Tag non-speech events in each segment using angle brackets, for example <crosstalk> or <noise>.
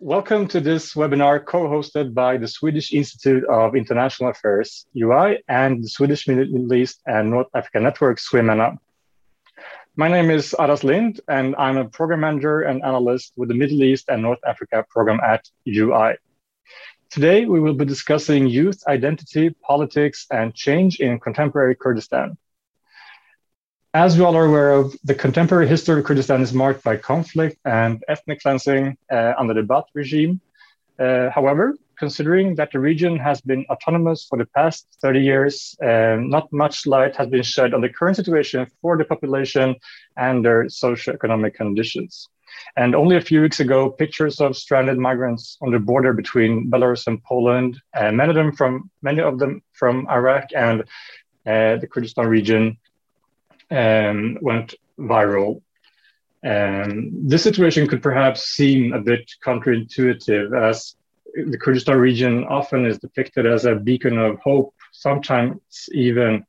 Welcome to this webinar co-hosted by the Swedish Institute of International Affairs, UI, and the Swedish Middle East and North Africa Network, SWIMENA. My name is Aras Lindh, and I'm a program manager and analyst with the Middle East and North Africa program at UI. Today, we will be discussing youth identity, politics, and change in contemporary Kurdistan. As we all are aware of, the contemporary history of Kurdistan is marked by conflict and ethnic cleansing uh, under the Baath regime. Uh, however, considering that the region has been autonomous for the past 30 years, uh, not much light has been shed on the current situation for the population and their socioeconomic conditions. And only a few weeks ago, pictures of stranded migrants on the border between Belarus and Poland, uh, many of them from many of them from Iraq and uh, the Kurdistan region, um, went viral. Um, this situation could perhaps seem a bit counterintuitive, as the Kurdistan region often is depicted as a beacon of hope, sometimes even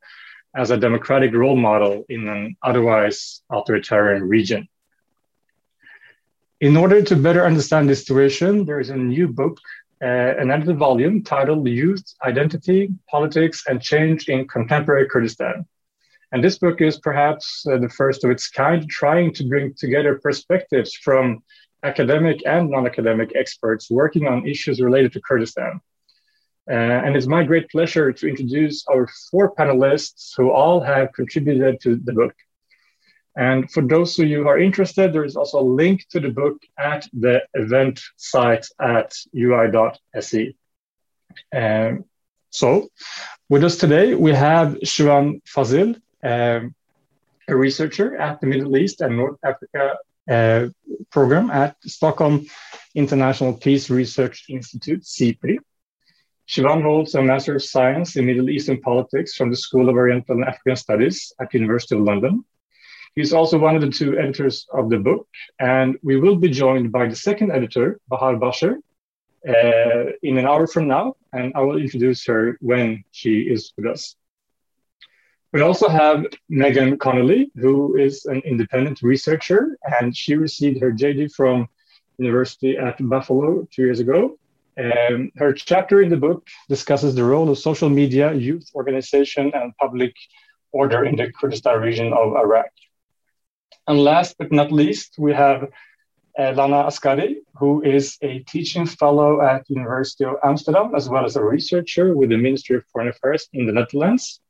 as a democratic role model in an otherwise authoritarian region. In order to better understand this situation, there is a new book, uh, an edited volume titled Youth, Identity, Politics, and Change in Contemporary Kurdistan. And this book is perhaps uh, the first of its kind, trying to bring together perspectives from academic and non-academic experts working on issues related to Kurdistan. Uh, and it's my great pleasure to introduce our four panelists who all have contributed to the book. And for those of you who are interested, there is also a link to the book at the event site at ui.se. Um, so, with us today, we have Shivan Fazil, um, a researcher at the Middle East and North Africa uh, program at Stockholm International Peace Research Institute, SIPRI. Shivan holds a Master of Science in Middle Eastern Politics from the School of Oriental and African Studies at the University of London. He's also one of the two editors of the book, and we will be joined by the second editor, Bahar Baser, uh, in an hour from now, and I will introduce her when she is with us. We also have Megan Connolly, who is an independent researcher, and she received her JD from University at Buffalo two years ago. And her chapter in the book discusses the role of social media, youth organization, and public order in the Kurdistan region of Iraq. And last but not least, we have uh, Lana Askari, who is a teaching fellow at University of Amsterdam, as well as a researcher with the Ministry of Foreign Affairs in the Netherlands.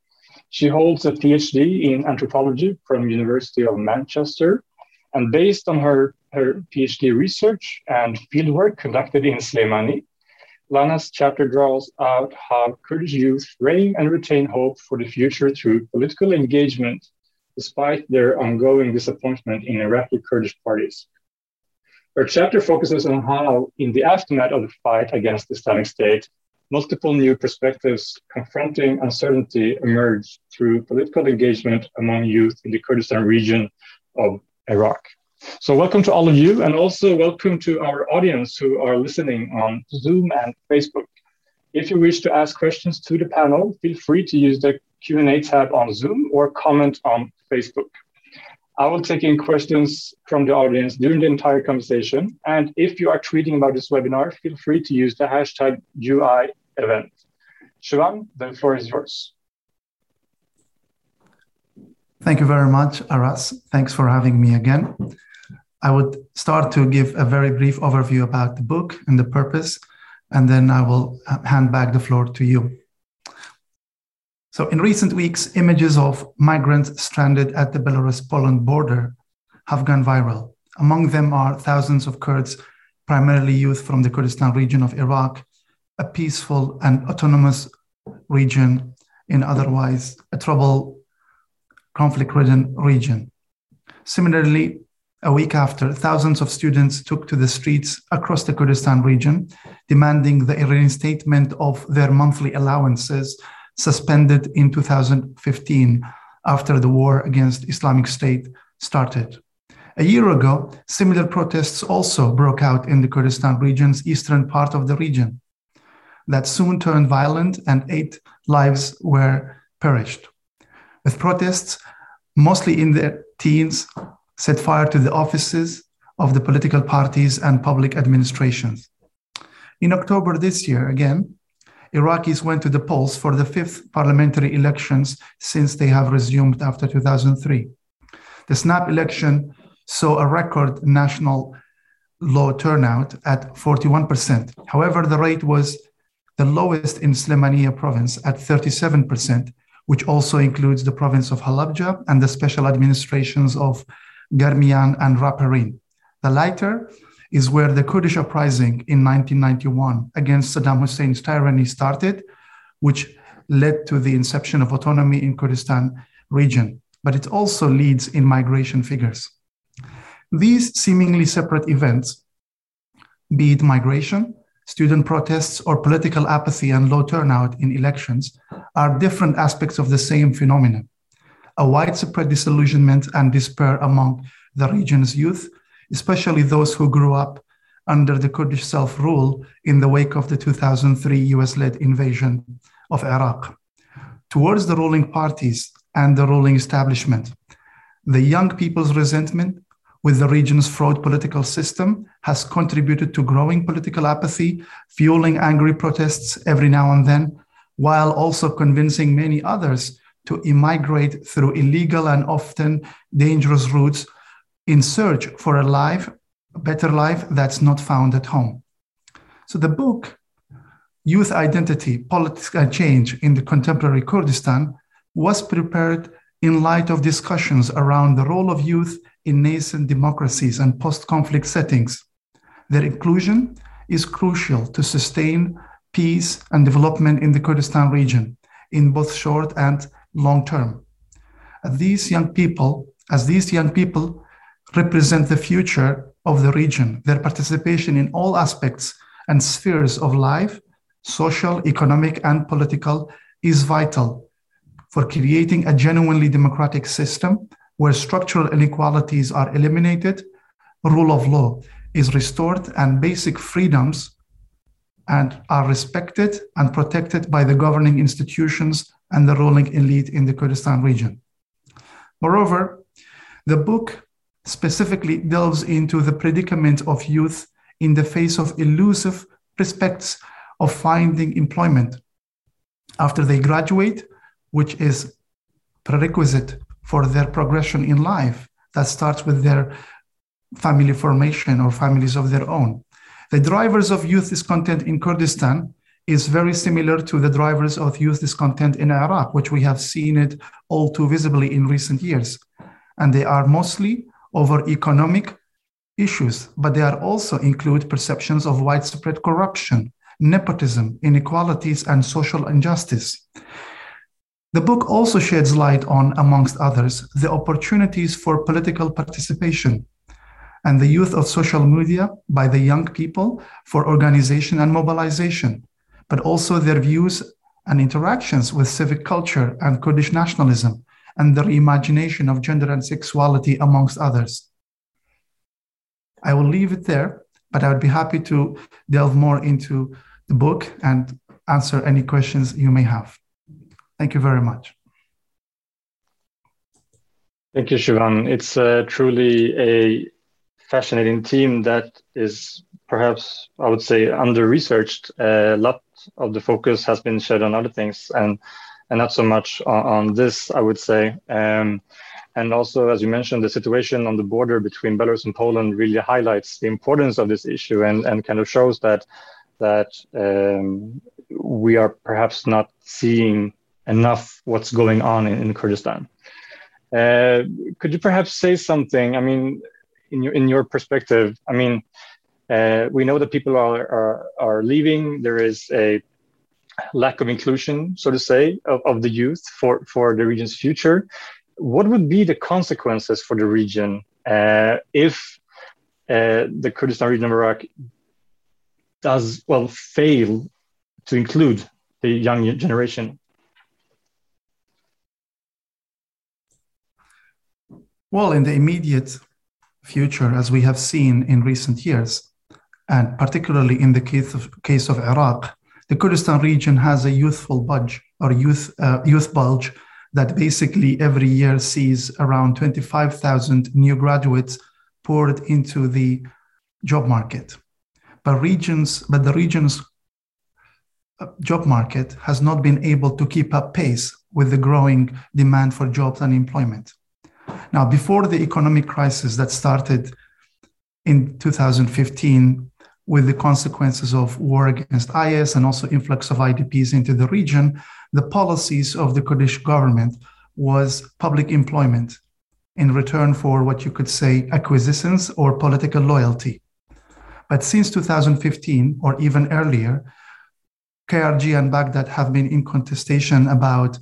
She holds a PhD in anthropology from University of Manchester. And based on her, her PhD research and fieldwork conducted in Slemani, Lana's chapter draws out how Kurdish youth reign and retain hope for the future through political engagement, despite their ongoing disappointment in Iraqi Kurdish parties. Her chapter focuses on how, in the aftermath of the fight against the Islamic State, multiple new perspectives confronting uncertainty emerged through political engagement among youth in the Kurdistan region of Iraq. So, welcome to all of you, and also welcome to our audience who are listening on Zoom and Facebook. If you wish to ask questions to the panel, feel free to use the Q&A tab on Zoom or comment on Facebook. I will take in questions from the audience during the entire conversation. And if you are tweeting about this webinar, feel free to use the hashtag UI event. Shivan, the floor is yours. Thank you very much, Aras. Thanks for having me again. I would start to give a very brief overview about the book and the purpose, and then I will uh, hand back the floor to you. So, in recent weeks, images of migrants stranded at the Belarus Poland border have gone viral. Among them are thousands of Kurds, primarily youth from the Kurdistan region of Iraq, a peaceful and autonomous region in otherwise a troubled, conflict ridden region. Similarly, a week after, thousands of students took to the streets across the Kurdistan region, demanding the reinstatement of their monthly allowances suspended in 2015 after the war against Islamic State started. A year ago, similar protests also broke out in the Kurdistan region's eastern part of the region that soon turned violent and eight lives were perished. With protests, mostly in their teens, set fire to the offices of the political parties and public administrations. In October this year, again, Iraqis went to the polls for the fifth parliamentary elections since they have resumed after 2003. The snap election saw a record national low turnout at 41%. However, the rate was the lowest in Slemania province at 37%, which also includes the province of Halabja and the special administrations of Garmian and Raparin. The latter is where the Kurdish uprising in 1991 against Saddam Hussein's tyranny started, which led to the inception of autonomy in Kurdistan region, but it also leads in migration figures. These seemingly separate events, be it migration, student protests, or political apathy and low turnout in elections, are different aspects of the same phenomenon. A widespread disillusionment and despair among the region's youth especially those who grew up under the Kurdish self rule in the wake of the 2003 US led invasion of Iraq. Towards the ruling parties and the ruling establishment, the young people's resentment with the region's fraud political system has contributed to growing political apathy, fueling angry protests every now and then, while also convincing many others to immigrate through illegal and often dangerous routes in search for a life, a better life that's not found at home. So the book, Youth Identity, Political Change in the Contemporary Kurdistan, was prepared in light of discussions around the role of youth in nascent democracies and post conflict settings. Their inclusion is crucial to sustain peace and development in the Kurdistan region in both short and long term. These young people, as these young people represent the future of the region. Their participation in all aspects and spheres of life, social, economic, and political, is vital for creating a genuinely democratic system where structural inequalities are eliminated, rule of law is restored, and basic freedoms and are respected and protected by the governing institutions and the ruling elite in the Kurdistan region. Moreover, the book specifically delves into the predicament of youth in the face of elusive prospects of finding employment after they graduate, which is prerequisite for their progression in life that starts with their family formation or families of their own. The drivers of youth discontent in Kurdistan is very similar to the drivers of youth discontent in Iraq, which we have seen it all too visibly in recent years. And they are mostly over economic issues, but they are also include perceptions of widespread corruption, nepotism, inequalities, and social injustice. The book also sheds light on, amongst others, the opportunities for political participation and the youth of social media by the young people for organization and mobilization, but also their views and interactions with civic culture and Kurdish nationalism, and the reimagination of gender and sexuality, amongst others. I will leave it there, but I would be happy to delve more into the book and answer any questions you may have. Thank you very much. Thank you, Shivan. It's uh, truly a fascinating team that is perhaps, I would say, under researched. A lot of the focus has been shed on other things. And and not so much on, on this, I would say. Um, and also, as you mentioned, the situation on the border between Belarus and Poland really highlights the importance of this issue and, and kind of shows that that um, we are perhaps not seeing enough what's going on in, in Kurdistan. Uh, could you perhaps say something? I mean, in your in your perspective, I mean, uh, we know that people are, are are leaving. There is a lack of inclusion, so to say, of, of the youth for, for the region's future. What would be the consequences for the region uh, if uh, the Kurdistan region of Iraq does, well, fail to include the young generation? Well, in the immediate future, as we have seen in recent years, and particularly in the case of, case of Iraq, the Kurdistan region has a youthful budge or youth uh, youth bulge that basically every year sees around 25,000 new graduates poured into the job market. But regions, but the region's uh, job market has not been able to keep up pace with the growing demand for jobs and employment. Now, before the economic crisis that started in 2015 with the consequences of war against IS and also influx of IDPs into the region, the policies of the Kurdish government was public employment in return for what you could say acquisitions or political loyalty. But since 2015 or even earlier, KRG and Baghdad have been in contestation about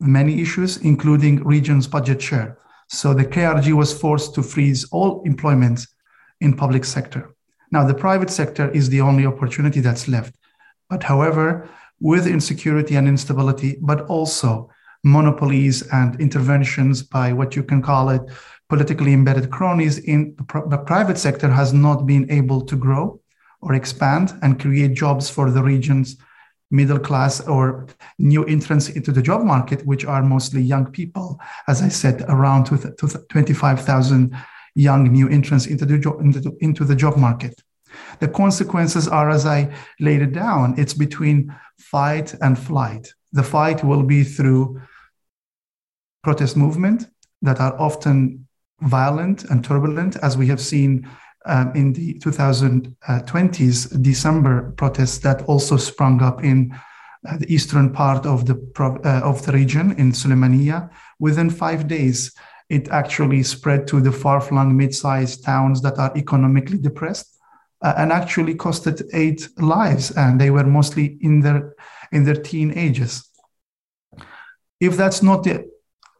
many issues, including region's budget share. So the KRG was forced to freeze all employment in public sector. Now the private sector is the only opportunity that's left. But however, with insecurity and instability, but also monopolies and interventions by what you can call it politically embedded cronies in the private sector has not been able to grow or expand and create jobs for the region's middle class or new entrants into the job market, which are mostly young people. As I said, around 25,000 young new entrants into the, jo- into the job market. The consequences are, as I laid it down, it's between fight and flight. The fight will be through protest movement that are often violent and turbulent, as we have seen um, in the 2020s December protests that also sprung up in uh, the eastern part of the uh, of the region in Suleimania. Within five days, it actually spread to the far-flung mid-sized towns that are economically depressed, uh, and actually costed eight lives, and they were mostly in their in their teen ages. If that's not the,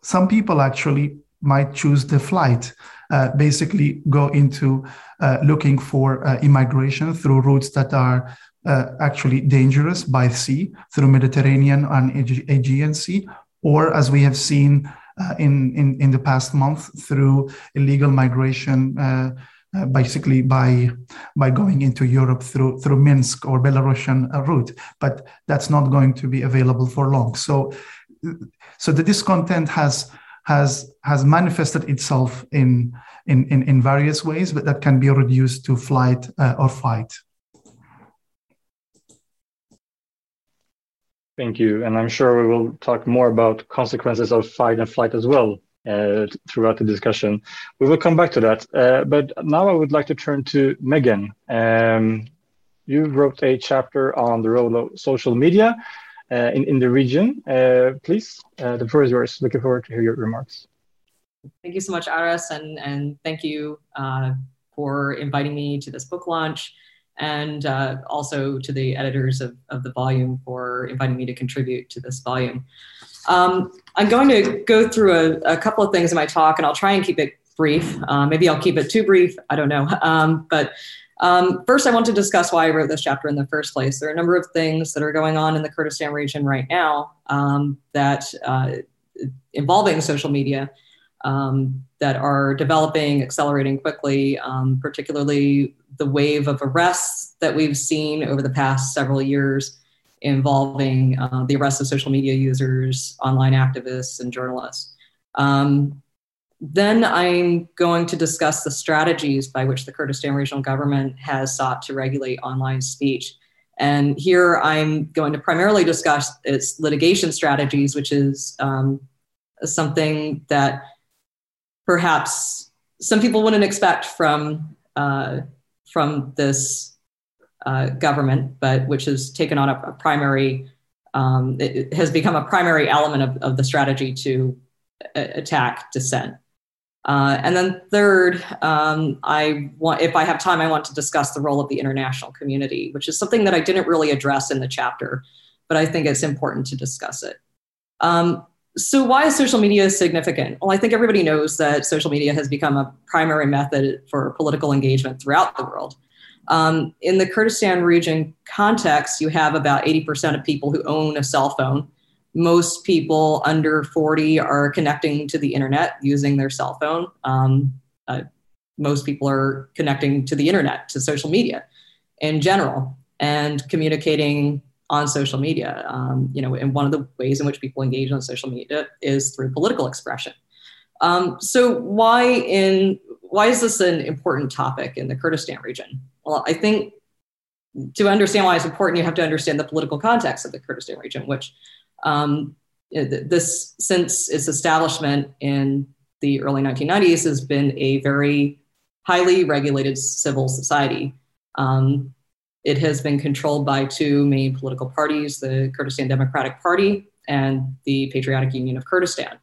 some people actually might choose the flight uh, basically go into uh, looking for uh, immigration through routes that are uh, actually dangerous by sea through Mediterranean and Aegean Sea, or as we have seen uh, in, in, in the past month through illegal migration. Uh, basically, by by going into Europe through through Minsk or Belarusian route, but that's not going to be available for long. So, so the discontent has has has manifested itself in in in, in various ways, but that can be reduced to flight uh, or fight. Thank you, and I'm sure we will talk more about consequences of fight and flight as well uh, throughout the discussion. We will come back to that, uh, but now I would like to turn to Megan. Um, you wrote a chapter on the role of social media uh, in, in the region. Uh, please, uh, the floor is yours. Looking forward to hear your remarks. Thank you so much, Aras, and, and thank you for inviting me to this book launch and also to the editors of, of the volume for inviting me to contribute to this volume. Um, I'm going to go through a, a, couple of things in my talk, and I'll try and keep it brief. Uh, maybe I'll keep it too brief. I don't know. Um, but um, first, I want to discuss why I wrote this chapter in the first place. There are a number of things that are going on in the Kurdistan region right now um, that uh, involving social media um, that are developing, accelerating quickly, um, particularly the wave of arrests that we've seen over the past several years involving uh, the arrest of social media users, online activists, and journalists. Um, then I'm going to discuss the strategies by which the Kurdistan regional government has sought to regulate online speech. And here I'm going to primarily discuss its litigation strategies, which is um, something that perhaps some people wouldn't expect from, uh, from this uh, government, but which has taken on a, a primary, um, it has become a primary element of, of the strategy to attack dissent. Uh, and then third, um, I want, if I have time, I want to discuss the role of the international community, which is something that I didn't really address in the chapter, but I think it's important to discuss it. Um, so why is social media significant? Well, I think everybody knows that social media has become a primary method for political engagement throughout the world. Um, in the Kurdistan region context, you have about 80% of people who own a cell phone most people under 40 are connecting to the internet using their cell phone. Um, uh, most people are connecting to the internet, to social media in general, and communicating on social media. Um, you know, and one of the ways in which people engage on social media is through political expression. Um, so why in why is this an important topic in the Kurdistan region? Well, I think to understand why it's important, you have to understand the political context of the Kurdistan region, which um, this since its establishment in the early 1990s has been a very highly regulated civil society. Um, it has been controlled by two main political parties the Kurdistan Democratic Party and the Patriotic Union of Kurdistan.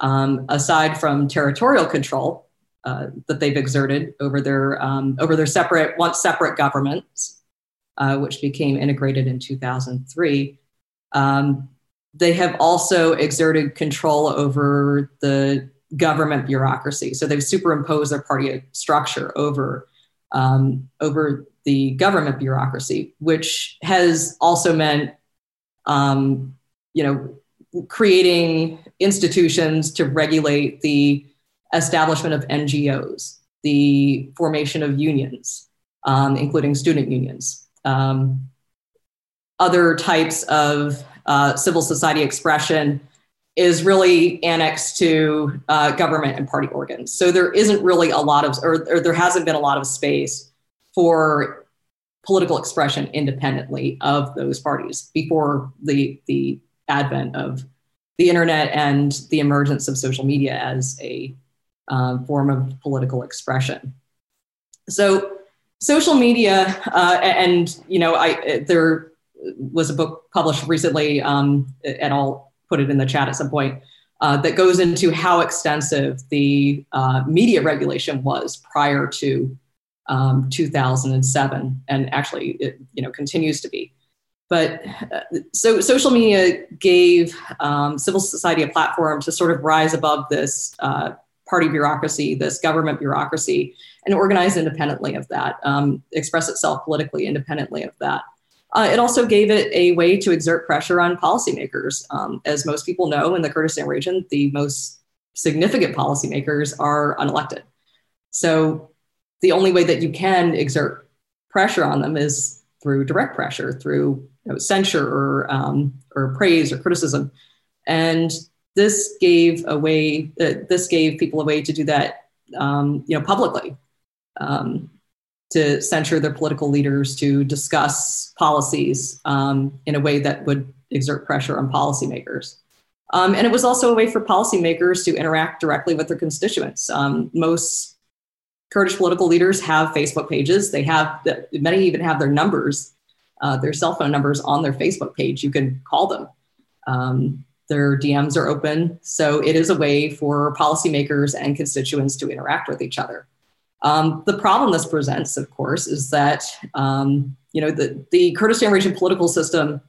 Um, aside from territorial control uh, that they've exerted over their, um, over their separate, once separate governments, uh, which became integrated in 2003, um, they have also exerted control over the government bureaucracy. So they've superimposed their party structure over um, over the government bureaucracy, which has also meant, um, you know, creating institutions to regulate the establishment of NGOs, the formation of unions, um, including student unions, um, other types of uh, civil society expression is really annexed to uh, government and party organs. So there isn't really a lot of, or, or, there hasn't been a lot of space for political expression independently of those parties before the the advent of the internet and the emergence of social media as a uh, form of political expression. So social media, uh, and you know, I there was a book published recently, um, and I'll put it in the chat at some point, uh, that goes into how extensive the uh, media regulation was prior to um, 2007, and actually, it you know continues to be. But uh, so social media gave um, civil society a platform to sort of rise above this uh, party bureaucracy, this government bureaucracy, and organize independently of that, um, express itself politically independently of that. Uh, it also gave it a way to exert pressure on policymakers. Um, as most people know, in the Kurdistan region, the most significant policymakers are unelected. So the only way that you can exert pressure on them is through direct pressure, through you know, censure or, um, or praise or criticism. And this gave a way, uh, this gave people a way to do that um, you know, publicly. Um, to censure their political leaders, to discuss policies um, in a way that would exert pressure on policymakers. Um, and it was also a way for policymakers to interact directly with their constituents. Um, most Kurdish political leaders have Facebook pages. They have many even have their numbers, uh, their cell phone numbers on their Facebook page. You can call them. Their DMs are open, so it is a way for policymakers and constituents to interact with each other. Um, the problem this presents, of course, is that um, you know the, the Kurdistan region political system.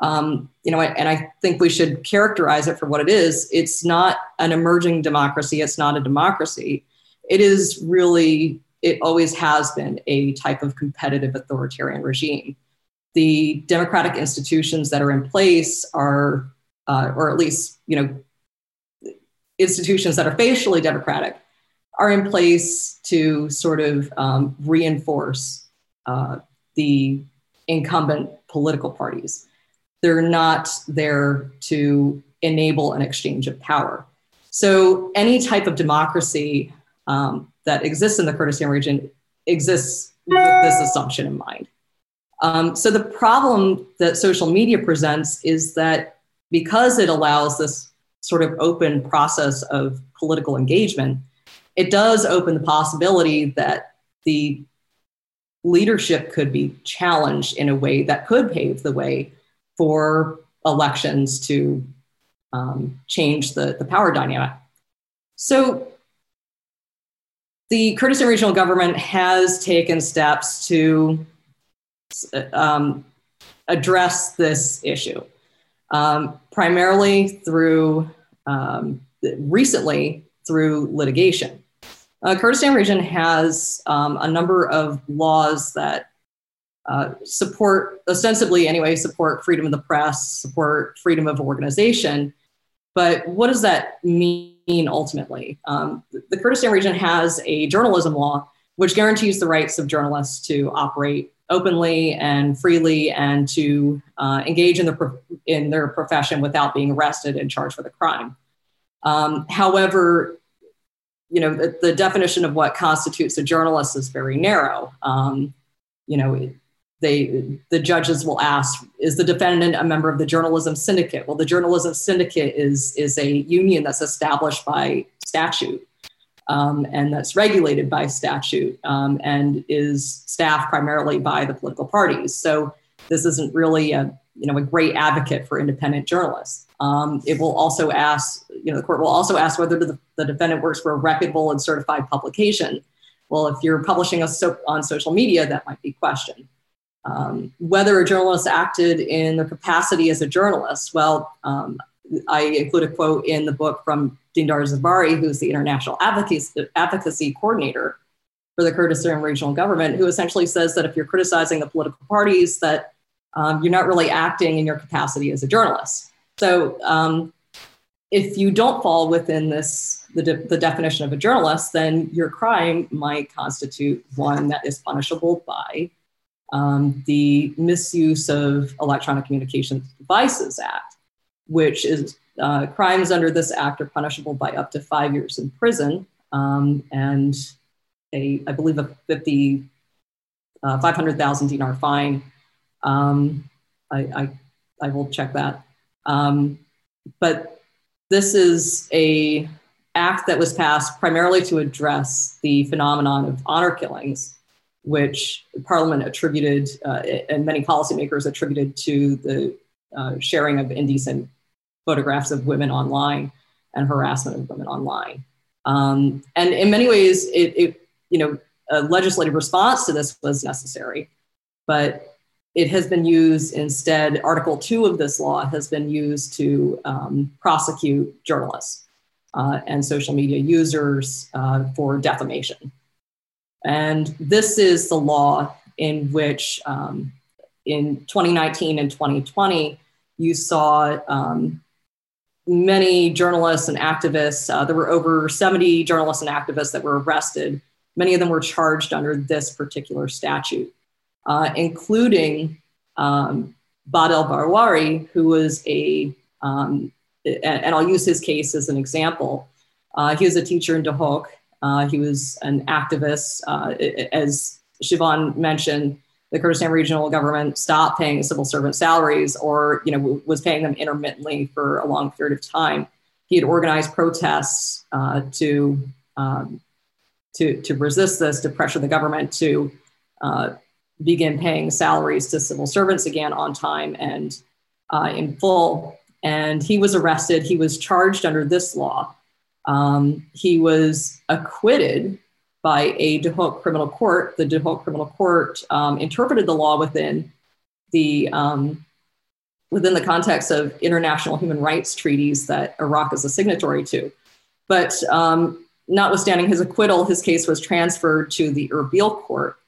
Um, you know, and I think we should characterize it for what it is. It's not an emerging democracy. It's not a democracy. It is really. It always has been a type of competitive authoritarian regime. The democratic institutions that are in place are, uh, or at least you know, institutions that are facially democratic are in place to sort of um, reinforce uh, the incumbent political parties. They're not there to enable an exchange of power. So, any type of democracy um, that exists in the Kurdistan region exists with this assumption in mind. Um, so, the problem that social media presents is that because it allows this sort of open process of political engagement, it does open the possibility that the leadership could be challenged in a way that could pave the way for elections to um, change the, the power dynamic. So, the Kurdistan regional government has taken steps to um, address this issue, um, primarily through um, recently through litigation. Uh, Kurdistan region has um, a number of laws that uh, support, ostensibly anyway, support freedom of the press, support freedom of organization. But what does that mean ultimately? Um, the Kurdistan region has a journalism law which guarantees the rights of journalists to operate openly and freely and to uh, engage in, the, in their profession without being arrested and charged with a crime. Um, however, you know, the, the, definition of what constitutes a journalist is very narrow. Um, you know, they the judges will ask, is the defendant a member of the journalism syndicate? Well, the journalism syndicate is is a union that's established by statute. Um, and that's regulated by statute um, and is staffed primarily by the political parties. So this isn't really a you know a great advocate for independent journalists. Um, it will also ask, you know, the court will also ask whether the, the defendant works for a reputable and certified publication. Well, if you're publishing a so- on social media, that might be questioned. Um, whether a journalist acted in their capacity as a journalist, well, um, I include a quote in the book from Dindar Zebari, who's the international advocacy, advocacy coordinator for the Kurdistan regional government, who essentially says that if you're criticizing the political parties, that um, you're not really acting in your capacity as a journalist. So um, if you don't fall within this the, de- the definition of a journalist, then your crime might constitute one that is punishable by um, the Misuse of Electronic Communications Devices Act, which is uh, crimes under this act are punishable by up to five years in prison um, and a, I believe, a 50, uh, 500,000 dinar fine. Um, I, I, I, will check that. Um, but this is a act that was passed primarily to address the phenomenon of honor killings, which Parliament attributed uh, and many policymakers attributed to the uh, sharing of indecent photographs of women online and harassment of women online. Um, and in many ways, it, it, you know, a legislative response to this was necessary, but it has been used instead. Article two of this law has been used to um, prosecute journalists uh, and social media users uh, for defamation. And this is the law in which, um, in 2019 and 2020, you saw um, many journalists and activists. Uh, there were over 70 journalists and activists that were arrested. Many of them were charged under this particular statute, uh, including um, Badel Barwari, who was a, um, and I'll use his case as an example. Uh, he was a teacher in Duhok. Uh, he was an activist. Uh, as Shivan mentioned, the Kurdistan regional government stopped paying civil servant salaries or you know was paying them intermittently for a long period of time. He had organized protests uh, to, um, to, to resist this, to pressure the government to uh, begin paying salaries to civil servants again on time and uh, in full. And he was arrested. He was charged under this law. Um, he was acquitted by a Duhok criminal court. The Duhok criminal court um, interpreted the law within the um, within the context of international human rights treaties that Iraq is a signatory to. But um, notwithstanding his acquittal, his case was transferred to the Erbil court,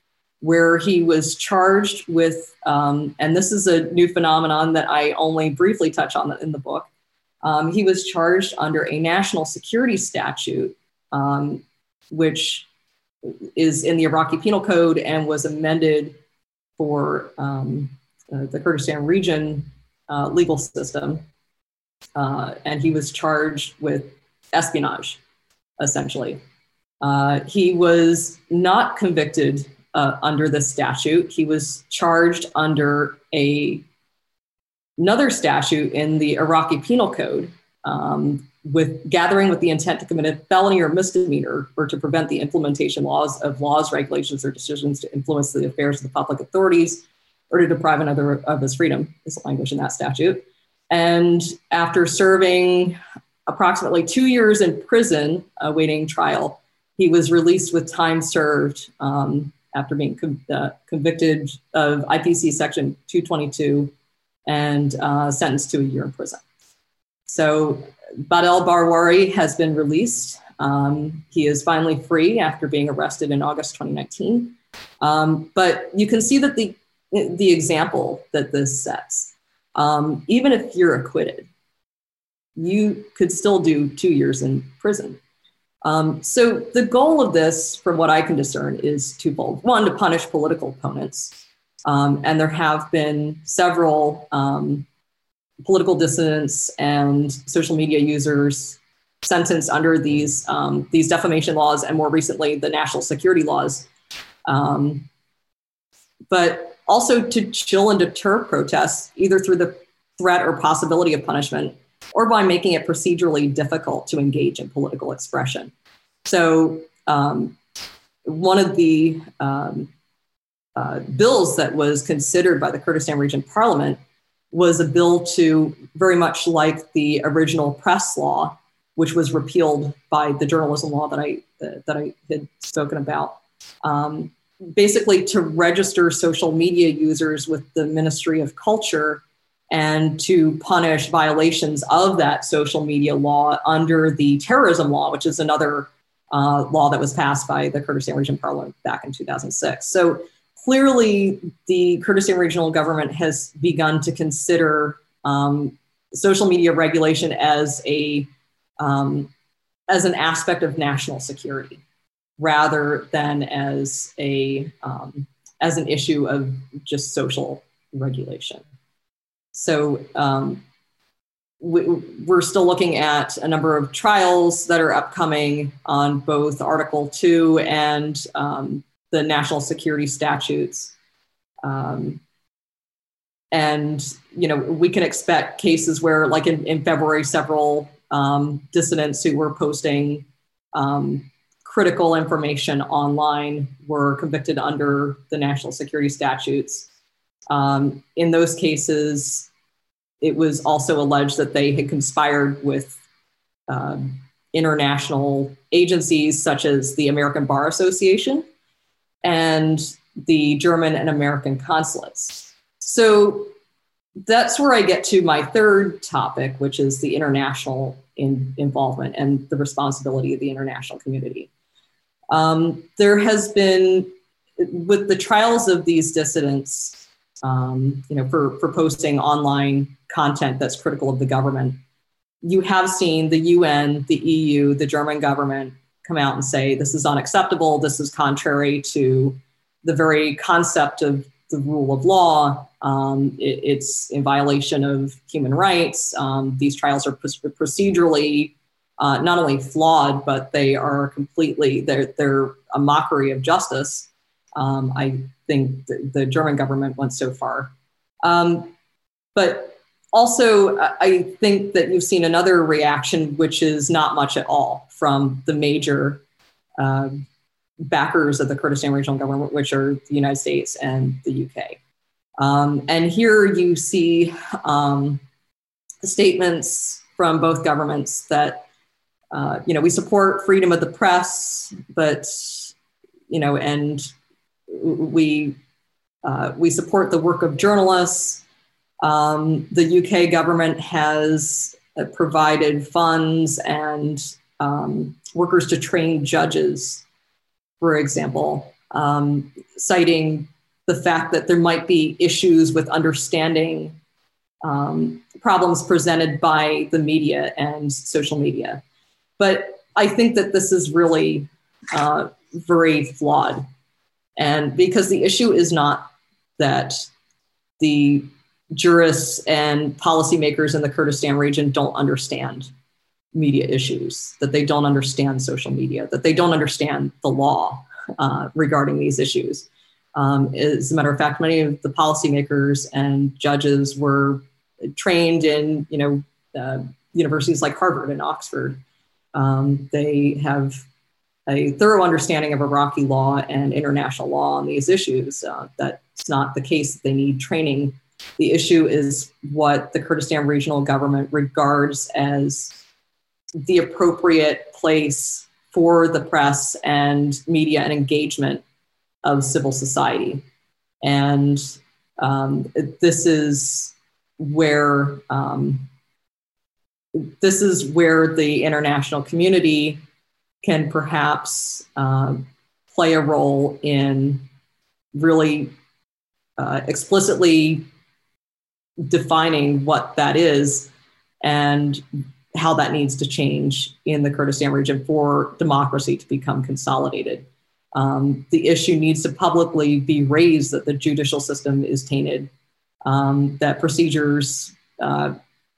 where he was charged with, um, and this is a new phenomenon that I only briefly touch on in the book. Um, he was charged under a national security statute, um, which is in the Iraqi Penal Code and was amended for um, uh, the Kurdistan region uh, legal system. Uh, and he was charged with espionage, essentially. Uh, he was not convicted uh, under the statute. He was charged under a another statute in the Iraqi Penal Code, um, with gathering with the intent to commit a felony or misdemeanor or to prevent the implementation laws of laws, regulations, or decisions to influence the affairs of the public authorities or to deprive another of his freedom, is language in that statute. And after serving approximately two years in prison awaiting trial, he was released with time served um, after being com- uh, convicted of IPC Section 222 and uh, sentenced to a year in prison. So Badel Barwari has been released. Um, he is finally free after being arrested in August 2019. Um, but you can see that the, the example that this sets, um, even if you're acquitted, you could still do two years in prison. Um, so the goal of this, from what I can discern, is twofold. One, to punish political opponents. Um, and there have been several um, political dissidents and social media users sentenced under these um, these defamation laws and more recently the national security laws. Um, but also to chill and deter protests either through the threat or possibility of punishment or by making it procedurally difficult to engage in political expression. So um, one of the um, uh, bills that was considered by the Kurdistan Region Parliament was a bill to very much like the original press law, which was repealed by the journalism law that I that I had spoken about. Um, basically, to register social media users with the Ministry of Culture and to punish violations of that social media law under the terrorism law, which is another uh, law that was passed by the Kurdistan Region Parliament back in 2006. So clearly, the Kurdistan Regional Government has begun to consider um, social media regulation as a um, as an aspect of national security rather than as a um, as an issue of just social regulation. So um, we, are still looking at a number of trials that are upcoming on both Article 2 and um, the national security statutes. Um, and, you know, we can expect cases where, like in, in February, several um, dissidents who were posting um, critical information online were convicted under the national security statutes. Um, in those cases, it was also alleged that they had conspired with um, international agencies such as the American Bar Association and the German and American consulates. So that's where I get to my third topic, which is the international in, involvement and the responsibility of the international community. Um, there has been, with the trials of these dissidents, um, you know, for, for posting online content that's critical of the government. You have seen the UN, the EU, the German government come out and say this is unacceptable, this is contrary to the very concept of the rule of law. Um, it, it's in violation of human rights. Um, these trials are procedurally uh, not only flawed, but they are completely they're they're a mockery of justice. Um, I think the, the, German government went so far. Um, but also, I think that you've seen another reaction, which is not much at all from the major uh, backers of the Kurdistan regional government, which are the United States and the UK. Um, and here you see um, statements from both governments that, uh, you know, we support freedom of the press, but, you know, and we uh, we support the work of journalists. Um, the UK government has uh, provided funds and um, workers to train judges, for example, um, citing the fact that there might be issues with understanding um, problems presented by the media and social media. But I think that this is really uh, very flawed. And because the issue is not that the jurists and policymakers in the Kurdistan region don't understand media issues, that they don't understand social media, that they don't understand the law uh, regarding these issues. Um, as a matter of fact, many of the policymakers and judges were trained in, you know, uh, universities like Harvard and Oxford. Um, they have a thorough understanding of Iraqi law and international law on these issues. Uh, that's not the case. They need training. The issue is what the Kurdistan regional government regards as the appropriate place for the press and media and engagement of civil society. And um, this is where um, this is where the international community can perhaps uh, play a role in really uh, explicitly defining what that is and how that needs to change in the Kurdistan region for democracy to become consolidated. Um, the issue needs to publicly be raised that the judicial system is tainted, um, that procedures uh,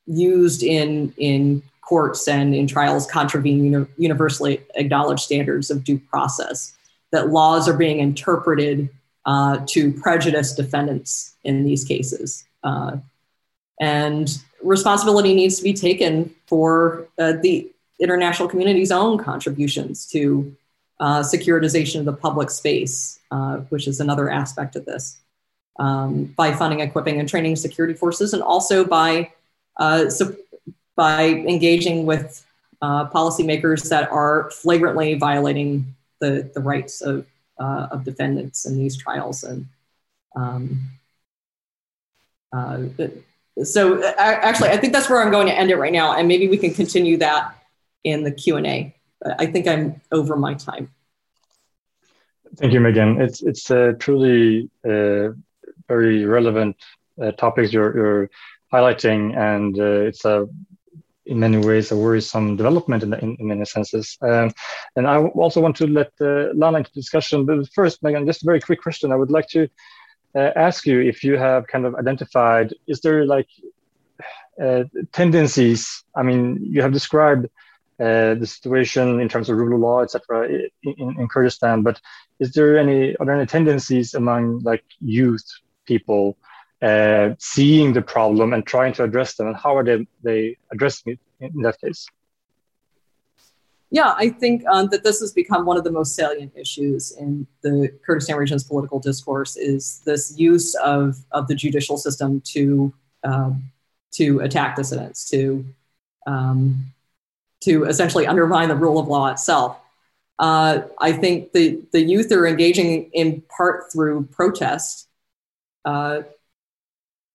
used in, in courts and in trials contravene uni- universally acknowledged standards of due process, that laws are being interpreted uh, to prejudice defendants in these cases. Uh, and responsibility needs to be taken for uh, the international community's own contributions to uh, securitization of the public space, uh, which is another aspect of this, um, by funding, equipping, and training security forces, and also by uh, by engaging with policymakers that are flagrantly violating the, the rights of, of defendants in these trials. And um, uh, so actually, I think that's where I'm going to end it right now, and maybe we can continue that in the Q&A. I think I'm over my time. Thank you, Megan. It's it's uh, truly uh, very relevant uh, topics you're, you're highlighting, and uh, it's a in many ways a worrisome development in, in, in many senses. Um, and I also want to let uh, Lana into discussion. But first, Megan, just a very quick question. I would like to uh, ask you if you have kind of identified, is there like uh, tendencies? I mean, you have described uh, the situation in terms of rule of law, etc., in, in, Kurdistan, but is there any are there any tendencies among like youth people uh, seeing the problem and trying to address them, and how are they they addressing it in that case? Yeah, I think um, that this has become one of the most salient issues in the Kurdistan region's political discourse is this use of, of the judicial system to um, to attack dissidents, to um, to essentially undermine the rule of law itself. Uh, I think the, the youth are engaging in part through protest uh,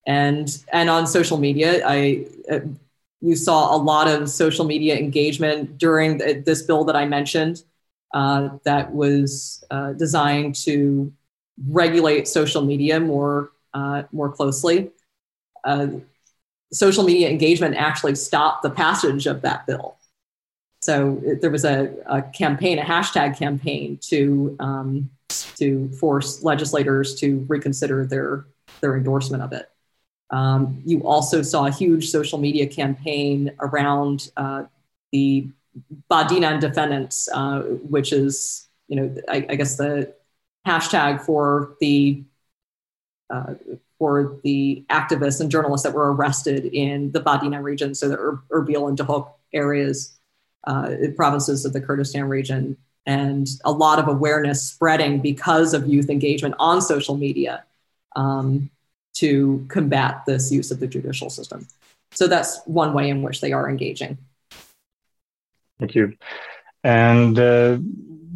and and on social media. I uh, you saw a lot of social media engagement during the, this bill that I mentioned uh, that was uh, designed to regulate social media more uh, more closely. Uh, social media engagement actually stopped the passage of that bill. So there was a, a campaign, a hashtag campaign to um, to force legislators to reconsider their their endorsement of it. Um, you also saw a huge social media campaign around uh, the Badinan defendants, uh, which is, you know, I, I, guess the hashtag for the uh, for the activists and journalists that were arrested in the Badinan region, so the Erbil and Duhok areas, uh, provinces of the Kurdistan region, and a lot of awareness spreading because of youth engagement on social media. Um, to combat this use of the judicial system. So that's one way in which they are engaging. Thank you. And uh,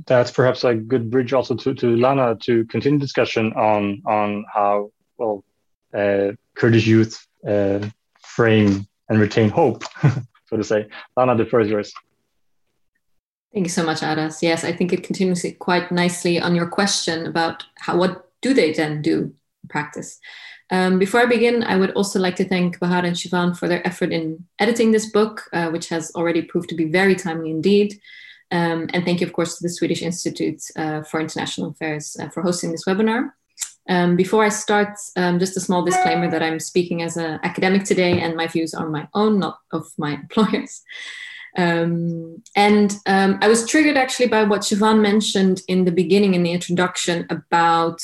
that's perhaps a good bridge also to, to Lana to continue discussion on, on how, well, uh, Kurdish youth uh, frame and retain hope, <laughs> so to say. Lana, the first is yours. Thank you so much, Aras. Yes, I think it continues quite nicely on your question about how what do they then do in practice. Um, before I begin, I would also like to thank Bahar and Shivan for their effort in editing this book, uh, which has already proved to be very timely indeed. Um, and thank you, of course, to the Swedish Institute uh, for International Affairs uh, for hosting this webinar. Um, before I start, um, just a small disclaimer that I'm speaking as an academic today and my views are my own, not of my <laughs> employers. Um, and um, I was triggered actually by what Shivan mentioned in the beginning in the introduction about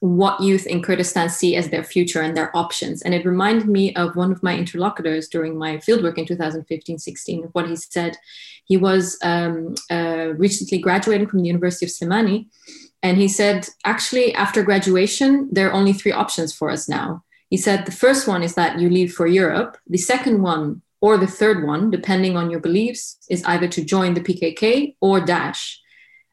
what youth in Kurdistan see as their future and their options. And it reminded me of one of my interlocutors during my fieldwork in 2015 16, what he said. He was um, uh, recently graduating from the University of Slimani. And he said, actually, after graduation, there are only three options for us now. He said, the first one is that you leave for Europe. The second one, or the third one, depending on your beliefs, is either to join the PKK or Daesh.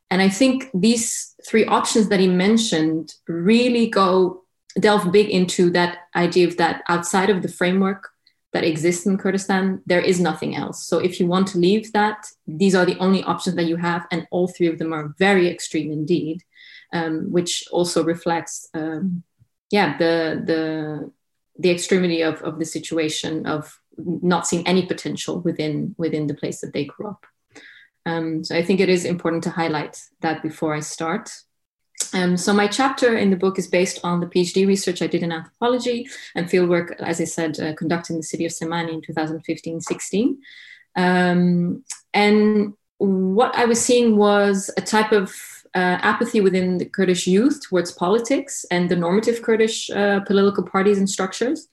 And I think these three options that he mentioned really go delve big into that idea of that outside of the framework that exists in Kurdistan, there is nothing else. So if you want to leave that, these are the only options that you have, and all three of them are very extreme indeed, um, which also reflects, um, yeah, the the the extremity of, of the situation of not seeing any potential within within the place that they grew up. Um, so I think it is important to highlight that before I start. Um, so my chapter in the book is based on the PhD research I did in anthropology and fieldwork, as I said, uh, the city of Slimani in 2015-16. Um, and what I was seeing was a type of uh, apathy within the Kurdish youth towards politics and the normative Kurdish uh, political parties and structures.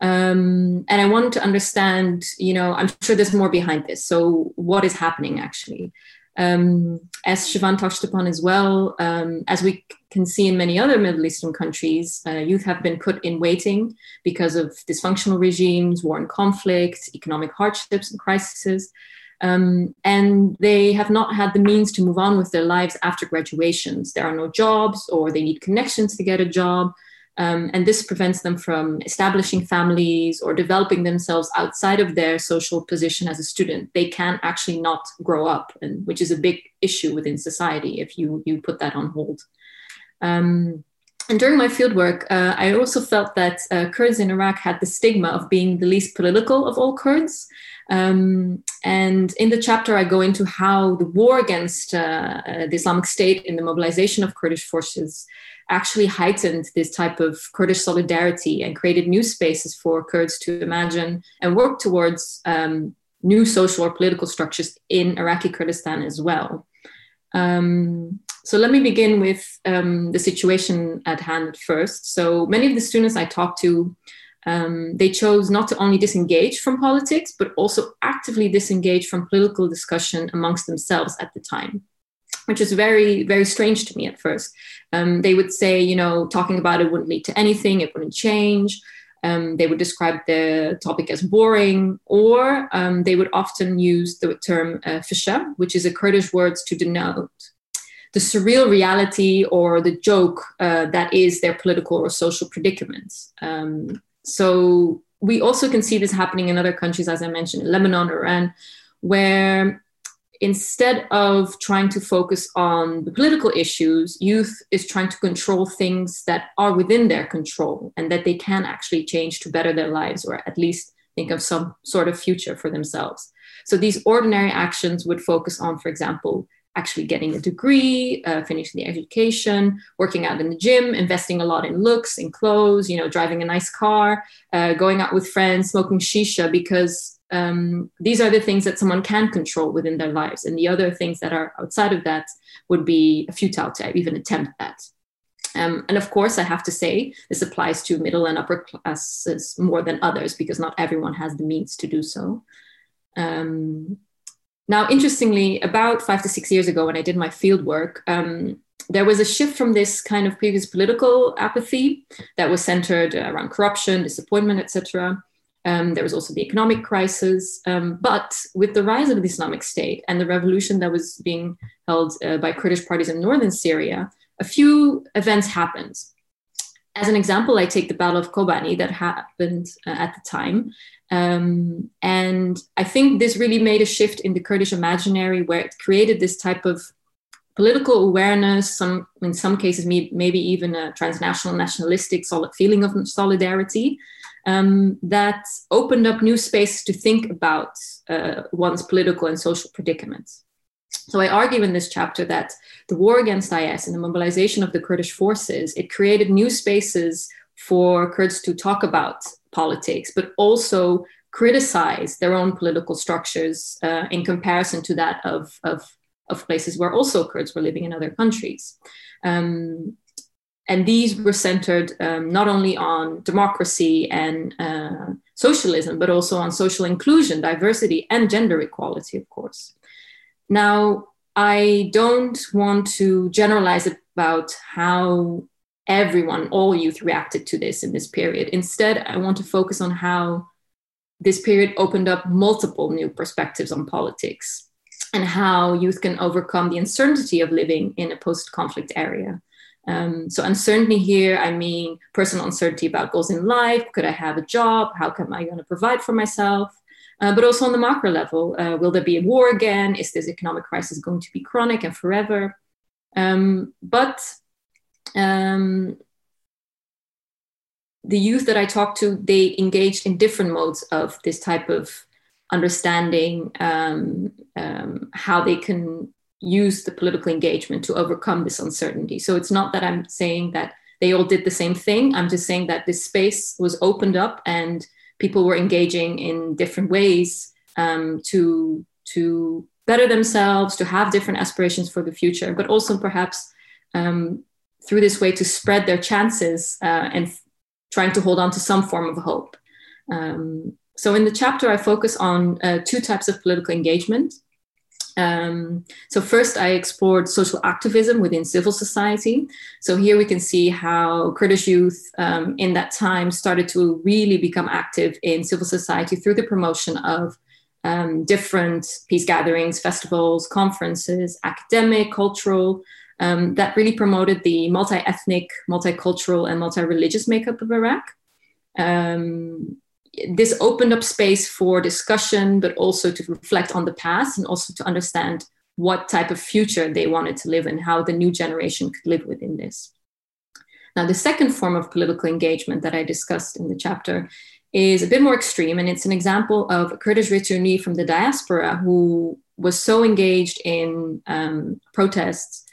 Um, and I wanted to understand, you know, I'm sure there's more behind this. So, what is happening actually? Um, as Shivan touched upon as well, um, as we can see in many other Middle Eastern countries, uh, youth have been put in waiting because of dysfunctional regimes, war and conflict, economic hardships and crises. Um, and they have not had the means to move on with their lives after graduations. There are no jobs, or they need connections to get a job. Um, and this prevents them from establishing families or developing themselves outside of their social position as a student. They can actually not grow up, and which is a big issue within society if you you put that on hold. Um, and during my fieldwork, uh, I also felt that uh, Kurds in Iraq had the stigma of being the least political of all Kurds. Um, and in the chapter, I go into how the war against uh, uh the Islamic State and the mobilization of Kurdish forces actually heightened this type of Kurdish solidarity and created new spaces for Kurds to imagine and work towards um, new social or political structures in Iraqi Kurdistan as well. Um, so let me begin with um, the situation at hand first. So many of the students I talked to, um, they chose not to only disengage from politics, but also actively disengage from political discussion amongst themselves at the time which is very very strange to me at first. Um, they would say you know talking about it wouldn't lead to anything it wouldn't change. Um, they would describe the topic as boring or um, they would often use the term uh, which is a kurdish word to denote the surreal reality or the joke uh, that is their political or social predicament um, so we also can see this happening in other countries as i mentioned lebanon iran where instead of trying to focus on the political issues, youth is trying to control things that are within their control and that they can actually change to better their lives or at least think of some sort of future for themselves. So these ordinary actions would focus on, for example, actually getting a degree, uh, finishing the education, working out in the gym, investing a lot in looks, in clothes, you know, driving a nice car, uh, going out with friends, smoking shisha because um, these are the things that someone can control within their lives. And the other things that are outside of that would be futile to even attempt that. Um, and of course, I have to say this applies to middle and upper classes more than others because not everyone has the means to do so. Um, now, interestingly, about five to six years ago, when I did my field work, um, there was a shift from this kind of previous political apathy that was centered around corruption, disappointment, etc., um, there was also the economic crisis. Um, but with the rise of the Islamic State and the revolution that was being held uh, by Kurdish parties in northern Syria, a few events happened. As an example, I take the Battle of Kobani that happened uh, at the time. Um, and I think this really made a shift in the Kurdish imaginary where it created this type of political awareness, some in some cases maybe even a transnational nationalistic solid feeling of solidarity um, that opened up new space to think about uh, one's political and social predicaments. So I argue in this chapter that the war against IS and the mobilization of the Kurdish forces, it created new spaces for Kurds to talk about politics, but also criticize their own political structures uh, in comparison to that of, of, of, places where also Kurds were living in other countries. Um, and these were centered um, not only on democracy and uh, socialism, but also on social inclusion, diversity, and gender equality, of course. Now, I don't want to generalize about how everyone, all youth reacted to this in this period. Instead, I want to focus on how this period opened up multiple new perspectives on politics and how youth can overcome the uncertainty of living in a post conflict area. Um, so uncertainty here, I mean personal uncertainty about goals in life. Could I have a job? How am I going to provide for myself? Uh, but also on the macro level, uh, will there be a war again? Is this economic crisis going to be chronic and forever? Um, but um, the youth that I talked to, they engaged in different modes of this type of understanding um, um, how they can use the political engagement to overcome this uncertainty. So it's not that I'm saying that they all did the same thing. I'm just saying that this space was opened up and people were engaging in different ways um, to to better themselves, to have different aspirations for the future, but also perhaps um, through this way to spread their chances uh, and f- trying to hold on to some form of hope. Um, so in the chapter, I focus on uh, two types of political engagement. Um, so first, I explored social activism within civil society. So here we can see how Kurdish youth um, in that time started to really become active in civil society through the promotion of um, different peace gatherings, festivals, conferences, academic, cultural, um, that really promoted the multi-ethnic, multicultural, and multi-religious makeup of Iraq. Um, this opened up space for discussion, but also to reflect on the past and also to understand what type of future they wanted to live in, how the new generation could live within this. Now, the second form of political engagement that I discussed in the chapter is a bit more extreme, and it's an example of Kurdish returnee from the diaspora who was so engaged in um, protests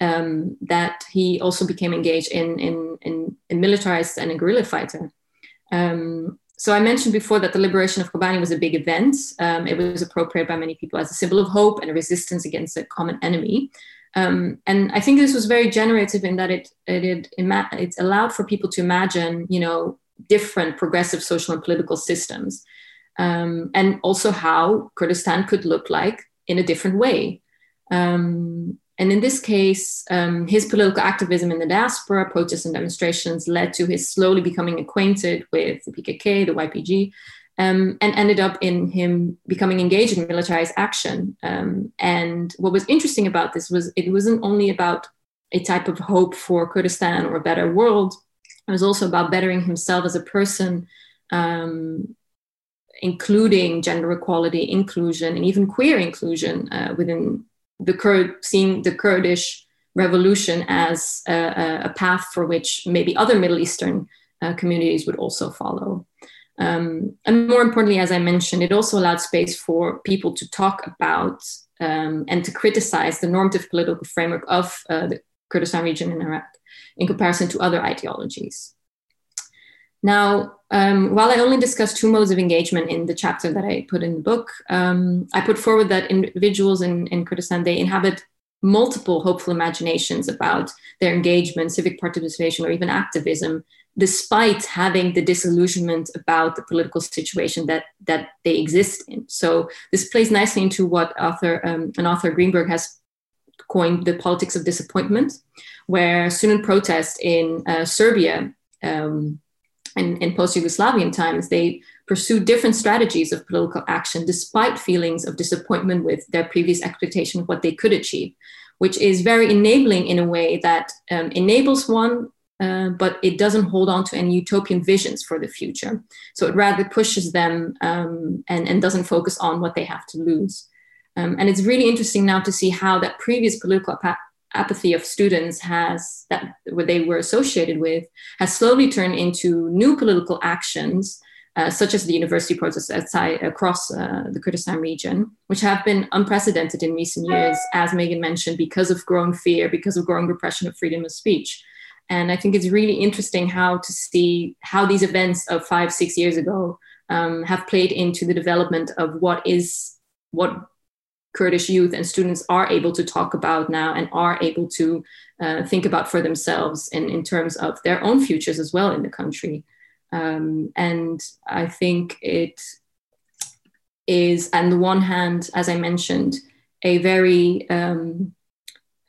um, that he also became engaged in, in, in, in militarized and a guerrilla fighter. Um, so I mentioned before that the liberation of Kobani was a big event. Um, it was appropriated by many people as a symbol of hope and a resistance against a common enemy. Um, and I think this was very generative in that it it, it it allowed for people to imagine, you know, different progressive social and political systems, um, and also how Kurdistan could look like in a different way. Um, and in this case, um, his political activism in the diaspora, protests and demonstrations led to his slowly becoming acquainted with the PKK, the YPG, um, and ended up in him becoming engaged in militarized action. Um, and what was interesting about this was it wasn't only about a type of hope for Kurdistan or a better world, it was also about bettering himself as a person, um, including gender equality, inclusion, and even queer inclusion uh, within the Kurd, seeing the Kurdish revolution as a, a path for which maybe other Middle Eastern uh, communities would also follow. Um, and more importantly, as I mentioned, it also allowed space for people to talk about um, and to criticize the normative political framework of uh, the Kurdistan region in Iraq in comparison to other ideologies. Now, um, while I only discuss two modes of engagement in the chapter that I put in the book, um, I put forward that individuals in, in Kurdistan, they inhabit multiple hopeful imaginations about their engagement, civic participation, or even activism, despite having the disillusionment about the political situation that, that they exist in. So this plays nicely into what author, um, an author Greenberg has coined the politics of disappointment, where student protest in uh, Serbia um, in, in post Yugoslavian times, they pursued different strategies of political action despite feelings of disappointment with their previous expectation of what they could achieve, which is very enabling in a way that um, enables one, uh, but it doesn't hold on to any utopian visions for the future. So it rather pushes them um, and, and doesn't focus on what they have to lose. Um, and it's really interesting now to see how that previous political apathy of students has that what they were associated with has slowly turned into new political actions uh, such as the university protests outside, across uh, the Kurdistan region, which have been unprecedented in recent years, as Megan mentioned, because of growing fear, because of growing repression of freedom of speech. And I think it's really interesting how to see how these events of five, six years ago um, have played into the development of what is what Kurdish youth and students are able to talk about now and are able to uh, think about for themselves in, in terms of their own futures as well in the country. Um, and I think it is, on the one hand, as I mentioned, a very um,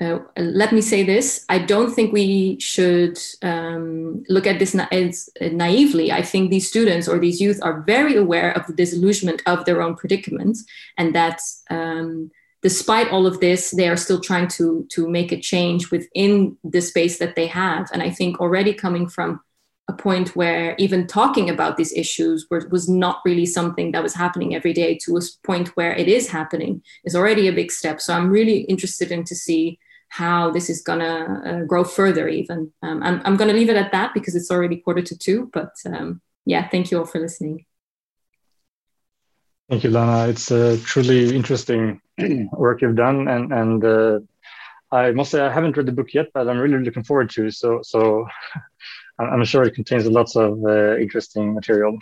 uh, let me say this I don't think we should um, look at this na- as uh, naively. I think these students or these youth are very aware of the disillusionment of their own predicaments, and that um, despite all of this, they are still trying to, to make a change within the space that they have. And I think already coming from a point where even talking about these issues were, was not really something that was happening every day to a point where it is happening is already a big step. So I'm really interested in to see how this is going to uh, grow further even. Um, i'm, I'm going to leave it at that because it's already quarter to two but um, yeah thank you all for listening. Thank you lana. It's a truly interesting <clears throat> work you've done and and uh, i must say i haven't read the book yet but i'm really looking forward to so so <laughs> i'm sure it contains lots of uh, interesting material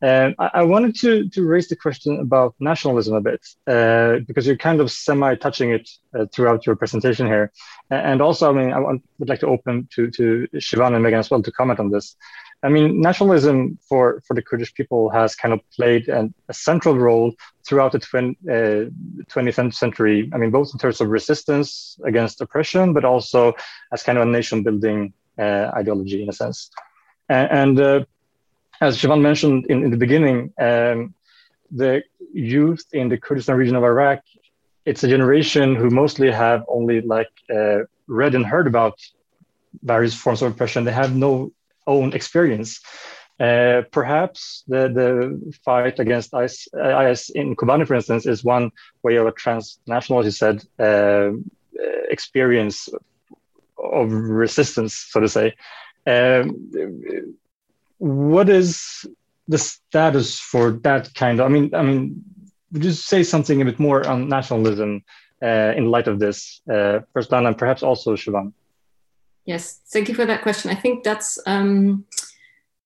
And I, I wanted to, to raise the question about nationalism a bit, uh, because you're kind of semi touching it uh, throughout your presentation here. And also, I mean, I would like to open to, to Shivan and Megan as well to comment on this. I mean, nationalism for, for the Kurdish people has kind of played an, a central role throughout the 20, uh, 20th century. I mean, both in terms of resistance against oppression, but also as kind of a nation building uh, ideology in a sense. And, and uh, as Shivan mentioned in, in the beginning, um, the youth in the Kurdistan region of Iraq, it's a generation who mostly have only like uh, read and heard about various forms of oppression. They have no own experience. Uh, perhaps the, the fight against IS, IS in Kobani, for instance, is one way of a transnational, as you said, uh, experience of resistance, so to say. Um, what is the status for that kind of? I mean, I mean, would you say something a bit more on nationalism uh, in light of this? Uh, first, Dan, and perhaps also Shivan. Yes, thank you for that question. I think that's. Um,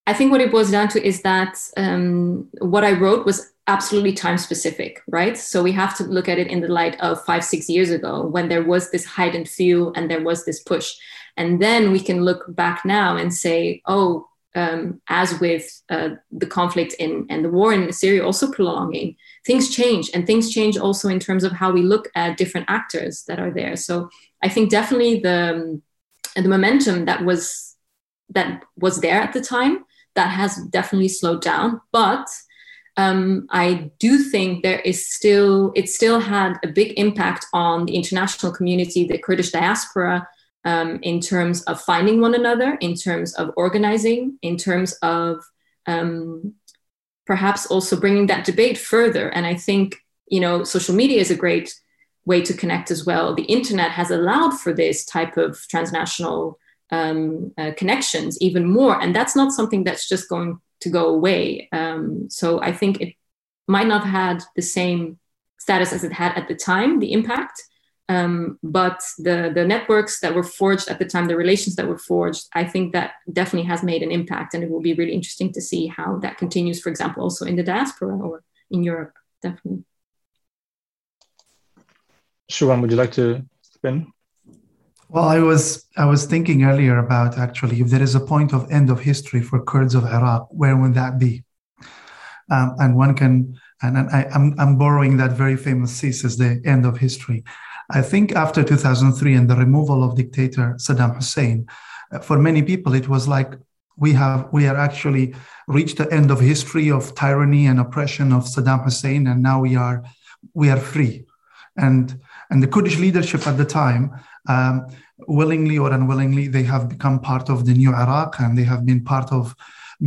I think what it boils down to is that um, what I wrote was absolutely time specific, right? So we have to look at it in the light of five, six years ago when there was this heightened feel and there was this push. And then we can look back now and say, oh, um, as with uh, the conflict in and the war in Syria also prolonging, things change, and things change also in terms of how we look at different actors that are there. So I think definitely the the momentum that was that was there at the time that has definitely slowed down, but um, I do think there is still it still had a big impact on the international community, the Kurdish diaspora, um, in terms of finding one another, in terms of organizing, in terms of um, perhaps also bringing that debate further. And I think, you know, social media is a great way to connect as well. The internet has allowed for this type of transnational um, uh, connections even more. And that's not something that's just going to go away. Um, so I think it might not have had the same status as it had at the time, the impact. Um, but the the networks that were forged at the time, the relations that were forged, I think that definitely has made an impact, and it will be really interesting to see how that continues. For example, also in the diaspora or in Europe, definitely. Shivan, would you like to spin? Well, I was I was thinking earlier about actually if there is a point of end of history for Kurds of Iraq, where would that be? Um, and one can and I, I'm I'm borrowing that very famous thesis, the end of history. I think after 2003 and the removal of dictator Saddam Hussein, uh, for many people, it was like we have we are actually reached the end of history of tyranny and oppression of Saddam Hussein, and now we are we are free. And and the Kurdish leadership at the time, um, willingly or unwillingly, they have become part of the new Iraq, and they have been part of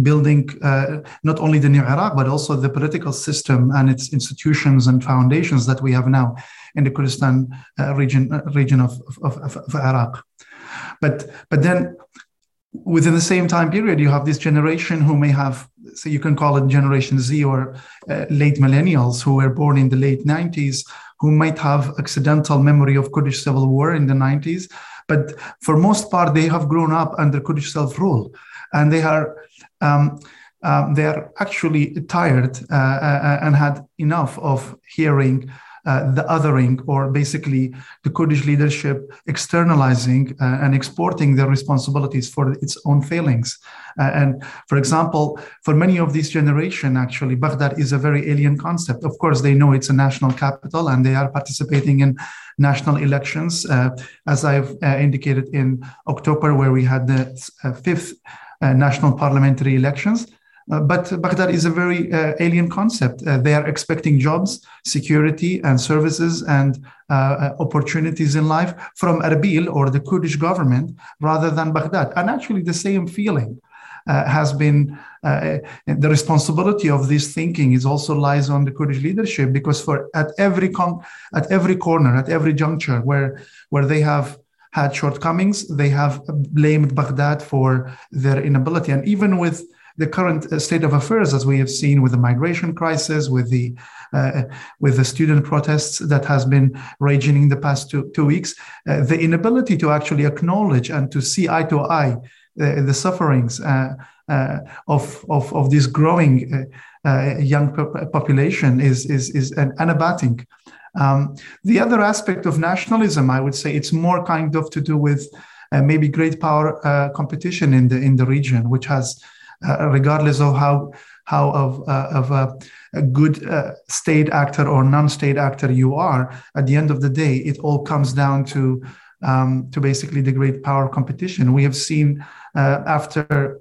building uh, not only the new Iraq, but also the political system and its institutions and foundations that we have now in the Kurdistan uh, region uh, region of, of, of, of, Iraq. But but then within the same time period, you have this generation who may have, so you can call it Generation Z or uh, late millennials who were born in the late 90s, who might have accidental memory of Kurdish civil war in the 90s. But for most part, they have grown up under Kurdish self-rule, and they are um, um, they are actually tired uh, uh, and had enough of hearing uh, the othering or basically the Kurdish leadership externalizing uh, and exporting their responsibilities for its own failings. Uh, and for example, for many of this generation, actually, Baghdad is a very alien concept. Of course, they know it's a national capital and they are participating in national elections, uh, as I've uh, indicated in October, where we had the fifth national parliamentary elections. Uh, but Baghdad is a very uh, alien concept. Uh, they are expecting jobs, security, and services and uh, uh, opportunities in life from Erbil or the Kurdish government rather than Baghdad. And actually, the same feeling has been the responsibility of this thinking is also lies on the Kurdish leadership because for at every con- at every corner, at every juncture where where they have had shortcomings, they have blamed Baghdad for their inability. And even with the current uh, state of affairs, as we have seen with the migration crisis, with the uh, with the student protests that has been raging in the past two, two weeks, uh, the inability to actually acknowledge and to see eye to eye uh, the sufferings uh, uh, of, of, of this growing young population is, is, is an unabating. Um, the other aspect of nationalism, I would say, it's more kind of to do with maybe great power competition in the in the region, which has, regardless of how how of, uh, of a, a good uh, state actor or non-state actor you are at the end of the day it all comes down to um, to basically the great power competition. We have seen uh, after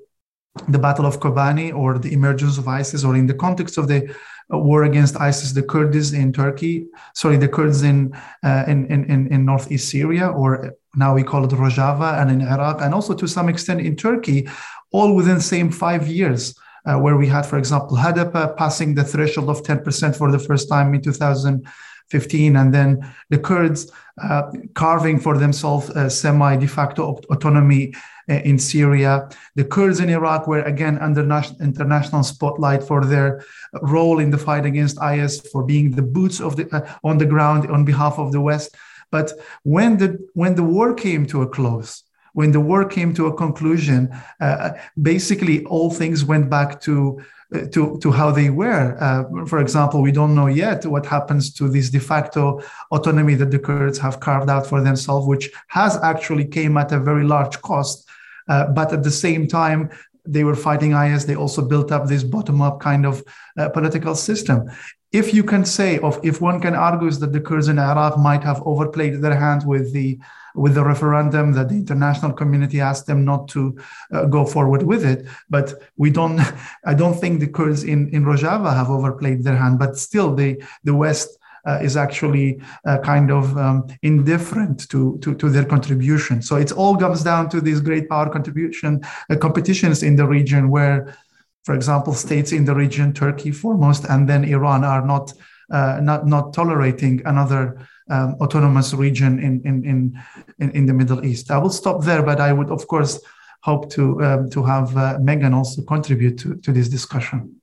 the battle of kobani or the emergence of isis or in the context of the war against isis the kurds in turkey sorry the kurds in uh, in, in in northeast syria or now we call it rojava and in iraq and also to some extent in turkey all within the same five years uh, where we had, for example, HDP passing the threshold of 10% for the first time in 2015, and then the Kurds uh, carving for themselves semi de facto autonomy uh, in Syria. The Kurds in Iraq were again under international spotlight for their role in the fight against IS, for being the boots of the, uh, on the ground on behalf of the West. But when the when the war came to a close, when the war came to a conclusion, uh, basically all things went back to uh, to, to how they were. Uh, for example, we don't know yet what happens to this de facto autonomy that the Kurds have carved out for themselves, which has actually came at a very large cost. Uh, but at the same time, they were fighting IS. They also built up this bottom-up kind of uh, political system. If you can say, of if one can argue, is that the Kurds in Iraq might have overplayed their hand with the with the referendum that the international community asked them not to uh, go forward with it. But we don't, <laughs> I don't think the Kurds in, in Rojava have overplayed their hand, but still the, the West uh, is actually uh, kind of um, indifferent to, to, to, their contribution. So it all comes down to these great power contribution uh, competitions in the region where, for example, states in the region, Turkey foremost, and then Iran are not, uh, not, not tolerating another um, autonomous region in, in, in, in, the Middle East. I will stop there, but I would, of course, hope to, um, to have uh, Megan also contribute to, to this discussion.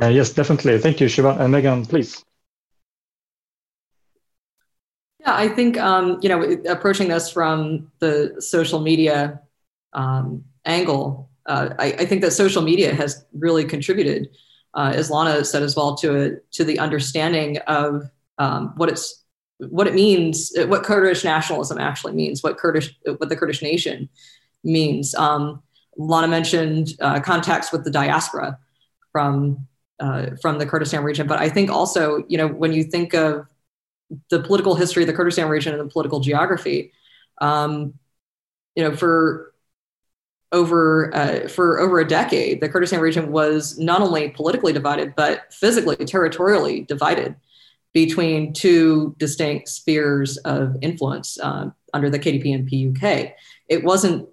Uh, yes, definitely. Thank you, Shiva. And Megan, please. Yeah, I think, um, you know, approaching this from the social media um, angle, uh, I, I, think that social media has really contributed, uh, as Lana said as well, to, a, to the understanding of um, what it's what it means, what Kurdish nationalism actually means, what Kurdish, what the Kurdish nation means. Um, Lana mentioned uh, contacts with the diaspora from uh, from the Kurdistan region, but I think also, you know, when you think of the political history of the Kurdistan region and the political geography, um, you know, for over uh, for over a decade, the Kurdistan region was not only politically divided but physically, territorially divided between two distinct spheres of influence uh, under the KDP and PUK. It wasn't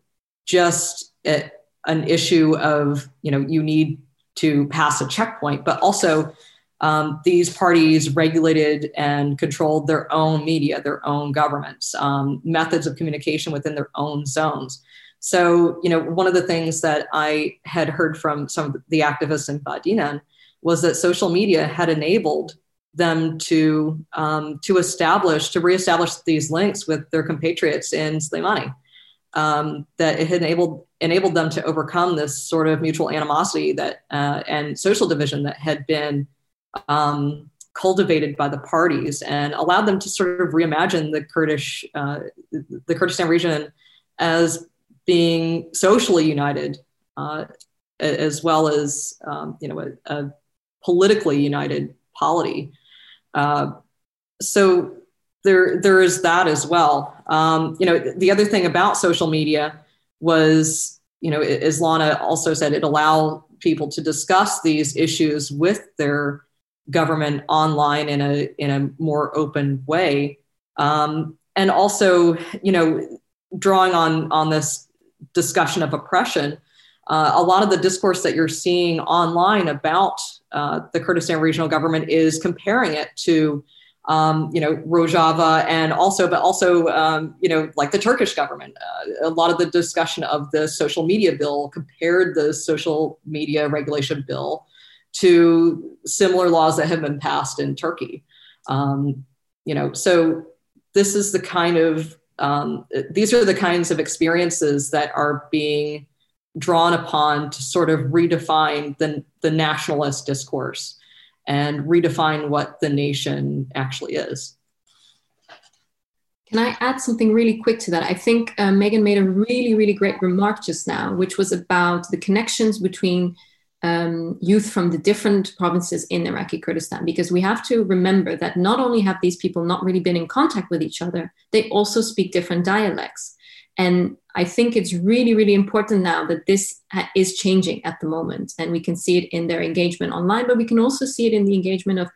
just a, an issue of, you know, you need to pass a checkpoint, but also um, these parties regulated and controlled their own media, their own governments, um, methods of communication within their own zones. So, you know, one of the things that I had heard from some of the activists in Badinan was that social media had enabled them to um, to establish to reestablish these links with their compatriots in Slimani. Um, that it had enabled enabled them to overcome this sort of mutual animosity that uh, and social division that had been um, cultivated by the parties and allowed them to sort of reimagine the Kurdish uh, the Kurdistan region as being socially united uh, as well as um, you know a, a politically united polity uh, so there, there is that as well. Um, you know, the other thing about social media was, you know, as Lana also said, it allowed people to discuss these issues with their government online in a in a more open way, um, and also, you know, drawing on on this discussion of oppression. Uh, a lot of the discourse that you're seeing online about uh, the Kurdistan regional government is comparing it to, um, you know, Rojava and also, but also, um, you know, like the Turkish government. Uh, a lot of the discussion of the social media bill compared the social media regulation bill to similar laws that have been passed in Turkey. Um, you know, so this is the kind of um, these are the kinds of experiences that are being drawn upon to sort of redefine the, the nationalist discourse and redefine what the nation actually is. Can I add something really quick to that? I think uh, Megan made a really, really great remark just now, which was about the connections between um, youth from the different provinces in Iraqi Kurdistan, because we have to remember that not only have these people not really been in contact with each other, they also speak different dialects. And I think it's really, really important now that this is changing at the moment. And we can see it in their engagement online, but we can also see it in the engagement of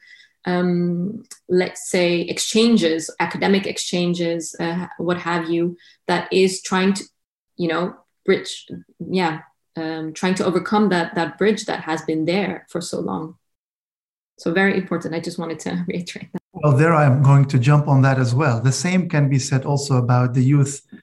um, let's say exchanges academic exchanges uh, what have you that is trying to you know bridge yeah um, trying to overcome that that bridge that has been there for so long. So very important. I just wanted to <laughs> reiterate that. Well there i'm going to jump on that as well. The same can be said also about the youth uh,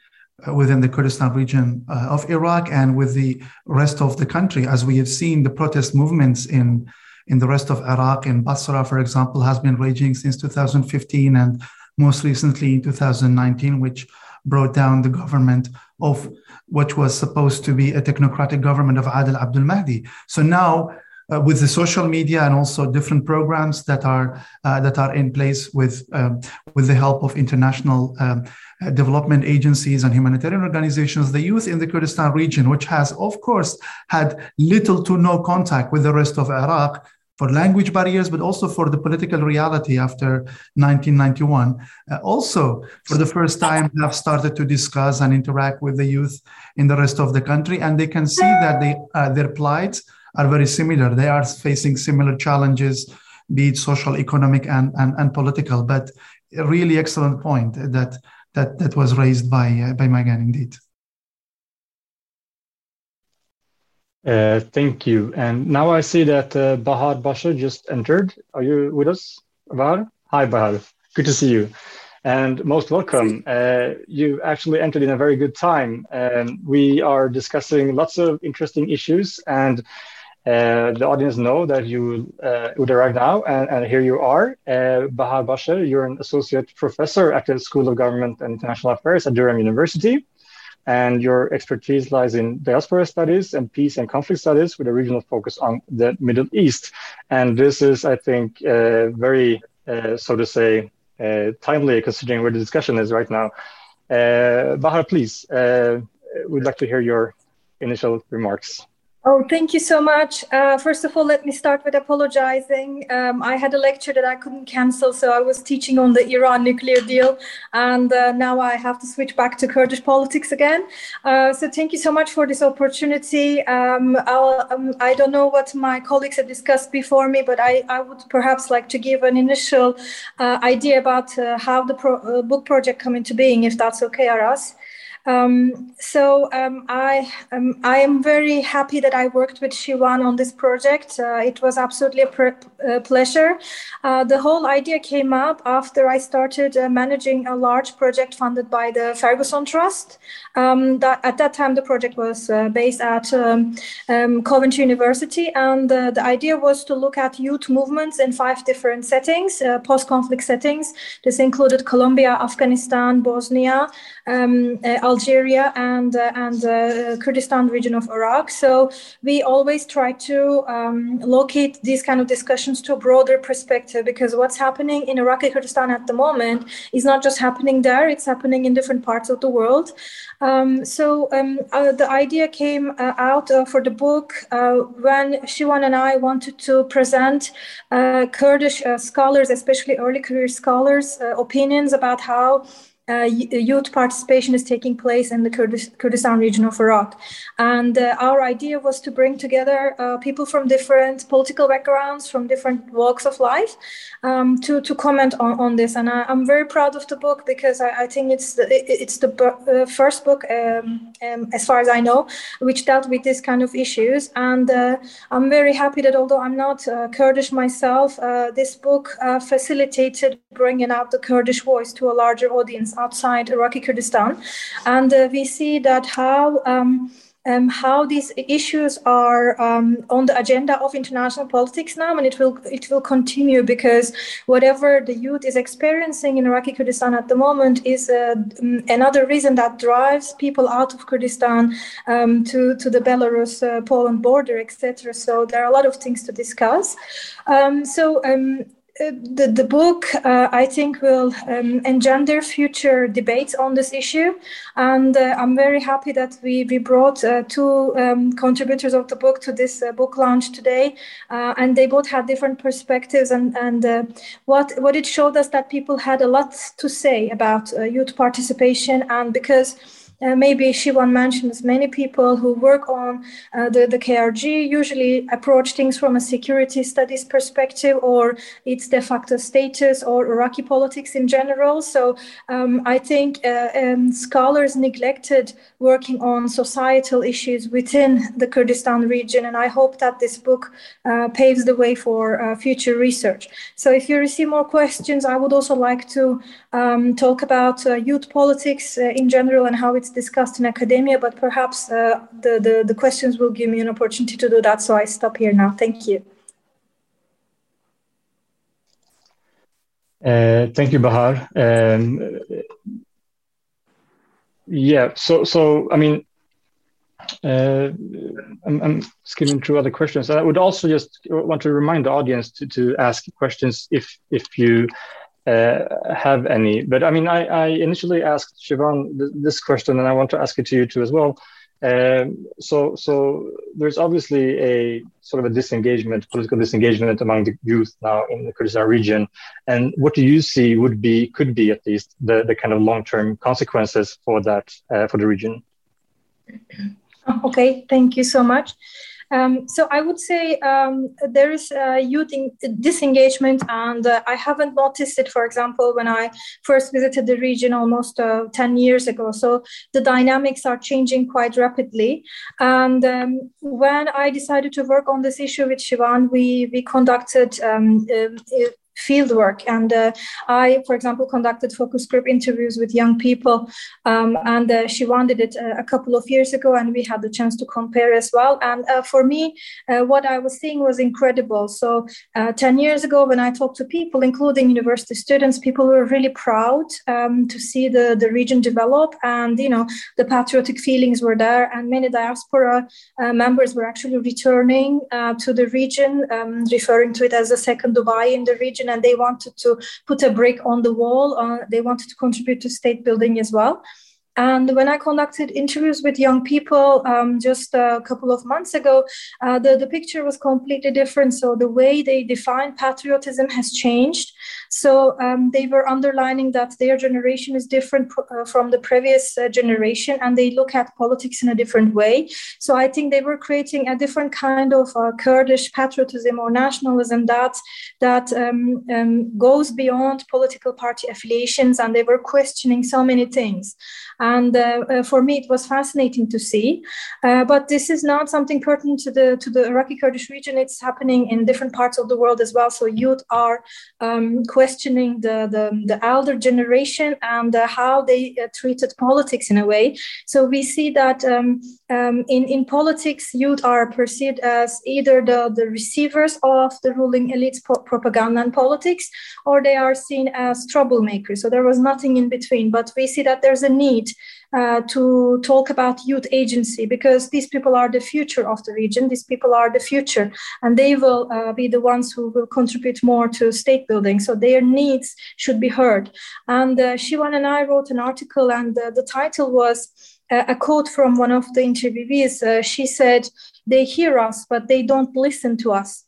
within the Kurdistan region uh, of Iraq and with the rest of the country, as we have seen the protest movements in in the rest of Iraq. In Basra, for example, has been raging since 2015 and most recently in 2019, which brought down the government of what was supposed to be a technocratic government of Adel Abdul Mahdi. So now, uh, with the social media and also different programs that are uh, that are in place with um, with the help of international um, uh, development agencies and humanitarian organizations, the youth in the Kurdistan region, which has of course had little to no contact with the rest of Iraq, for language barriers, but also for the political reality after 1991. Uh, also, for the first time, have started to discuss and interact with the youth in the rest of the country, and they can see that they, uh, their plights are very similar. They are facing similar challenges, be it social, economic, and, and, and political. But a really excellent point that that, that was raised by uh, by Megan indeed. Uh, thank you. And now I see that uh, Bahar Baser just entered. Are you with us, Bahar? Hi, Bahar. Good to see you. And most welcome. Uh, you actually entered in a very good time. Um, we are discussing lots of interesting issues, and uh, the audience know that you uh, would arrive now, and, and, here you are. Uh, Bahar Baser, you're an associate professor at the School of Government and International Affairs at Durham University and your expertise lies in diaspora studies and peace and conflict studies with a regional focus on the Middle East. And this is, I think, uh, very, uh, so to say, uh, timely considering where the discussion is right now. Uh, Bahar, please, we'd like to hear your initial remarks. Oh, thank you so much. Uh, first of all, let me start with apologizing. Um, I had a lecture that I couldn't cancel, so I was teaching on the Iran nuclear deal, and uh, now I have to switch back to Kurdish politics again. Uh, so thank you so much for this opportunity. Um, um, I don't know what my colleagues have discussed before me, but I, I would perhaps like to give an initial uh, idea about uh, how the pro uh, book project come into being, if that's okay, Aras. Um, so um, I, um, I am very happy that I worked with Shivan on this project. Uh, it was absolutely a uh, pleasure. Uh, the whole idea came up after I started uh, managing a large project funded by the Ferguson Trust. Um, that, at that time, the project was uh, based at um, um, Coventry University, and uh, the idea was to look at youth movements in five different settings, post-conflict settings. This included Colombia, Afghanistan, Bosnia, Algeria and uh, and uh, Kurdistan region of Iraq. So we always try to um, locate these kind of discussions to a broader perspective because what's happening in Iraqi Kurdistan at the moment is not just happening there; it's happening in different parts of the world. Um, so um, uh, the idea came uh, out uh, for the book when Shivan and I wanted to present Kurdish scholars, especially early career scholars, opinions about how uh, youth participation is taking place in the Kurdistan region of Iraq. And uh, our idea was to bring together uh, people from different political backgrounds, from different walks of life, um, to, to comment on, on this. And I, am very proud of the book because I, I think it's the, it's the uh, first book, um, um, as far as I know, which dealt with this kind of issues. And uh, I'm very happy that although I'm not uh, Kurdish myself, this book facilitated bringing out the Kurdish voice to a larger audience outside Iraqi Kurdistan. And uh, we see that how um, um, how these issues are um, on the agenda of international politics now, and it will it will continue because whatever the youth is experiencing in Iraqi Kurdistan at the moment is uh, another reason that drives people out of Kurdistan um, to to the Belarus uh, Poland border, etc. So there are a lot of things to discuss. Um, so um, the, the book, uh, I think, will um, engender future debates on this issue. And uh, I'm very happy that we, we brought uh, two um, contributors of the book to this uh, book launch today. Uh, and they both had different perspectives. And, and what, what it showed us that people had a lot to say about youth participation. And because uh, maybe Shivan mentions many people who work on uh, the, the KRG usually approach things from a security studies perspective or its de facto status or Iraqi politics in general. So um, I think uh, um, scholars neglected working on societal issues within the Kurdistan region. And I hope that this book uh, paves the way for uh, future research. So if you receive more questions, I would also like to um, talk about uh, youth politics in general and how it's discussed in academia, but perhaps uh, the, the, the questions will give me an opportunity to do that. So I stop here now. Thank you. Uh, thank you, Bahar. Um, yeah, so so I mean, uh, I'm, I'm, skimming through other questions. I would also just want to remind the audience to, to ask questions if if you uh, have any. But I mean, I, I initially asked Shivan th- this question, and I want to ask it to you too as well. Um, so, so there's obviously a sort of a disengagement, political disengagement among the youth now in the Kurdistan region. And what do you see would be, could be at least, the, the kind of long-term consequences for that uh, for the region? Okay, thank you so much. Um, so I would say um, there is youth disengagement, and uh, I haven't noticed it, for example, when I first visited the region almost uh, 10 years ago. So the dynamics are changing quite rapidly. And um, when I decided to work on this issue with Shivan, we, we conducted um, uh, fieldwork. And uh, I, for example, conducted focus group interviews with young people. Um, and uh, she wanted it uh, a couple of years ago, and we had the chance to compare as well. And uh, for me, uh, what I was seeing was incredible. So, uh, 10 years ago, when I talked to people, including university students, people were really proud um, to see the, the region develop. And, you know, the patriotic feelings were there. And many diaspora members were actually returning to the region, um, referring to it as a second Dubai in the region and they wanted to put a brick on the wall. Uh, they wanted to contribute to state building as well. And when I conducted interviews with young people um, just a couple of months ago, uh, the, the picture was completely different. So the way they define patriotism has changed. So um, they were underlining that their generation is different uh, from the previous uh, generation and they look at politics in a different way. So I think they were creating a different kind of uh, Kurdish patriotism or nationalism that, that um, um goes beyond political party affiliations and they were questioning so many things. And uh, uh, for me, it was fascinating to see. Uh, but this is not something pertinent to the to the Iraqi Kurdish region. It's happening in different parts of the world as well. So youth are um, questioning the, the, the elder generation and how they treated politics in a way. So we see that um, um, in, in politics, youth are perceived as either the, the receivers of the ruling elite's po- propaganda and politics, or they are seen as troublemakers. So there was nothing in between. But we see that there's a need uh, to talk about youth agency because these people are the future of the region. These people are the future, and they will uh, be the ones who will contribute more to state building. So their needs should be heard. And uh, Shivan and I wrote an article, and uh, the title was uh, a quote from one of the interviewees. Uh, she said, "They hear us, but they don't listen to us."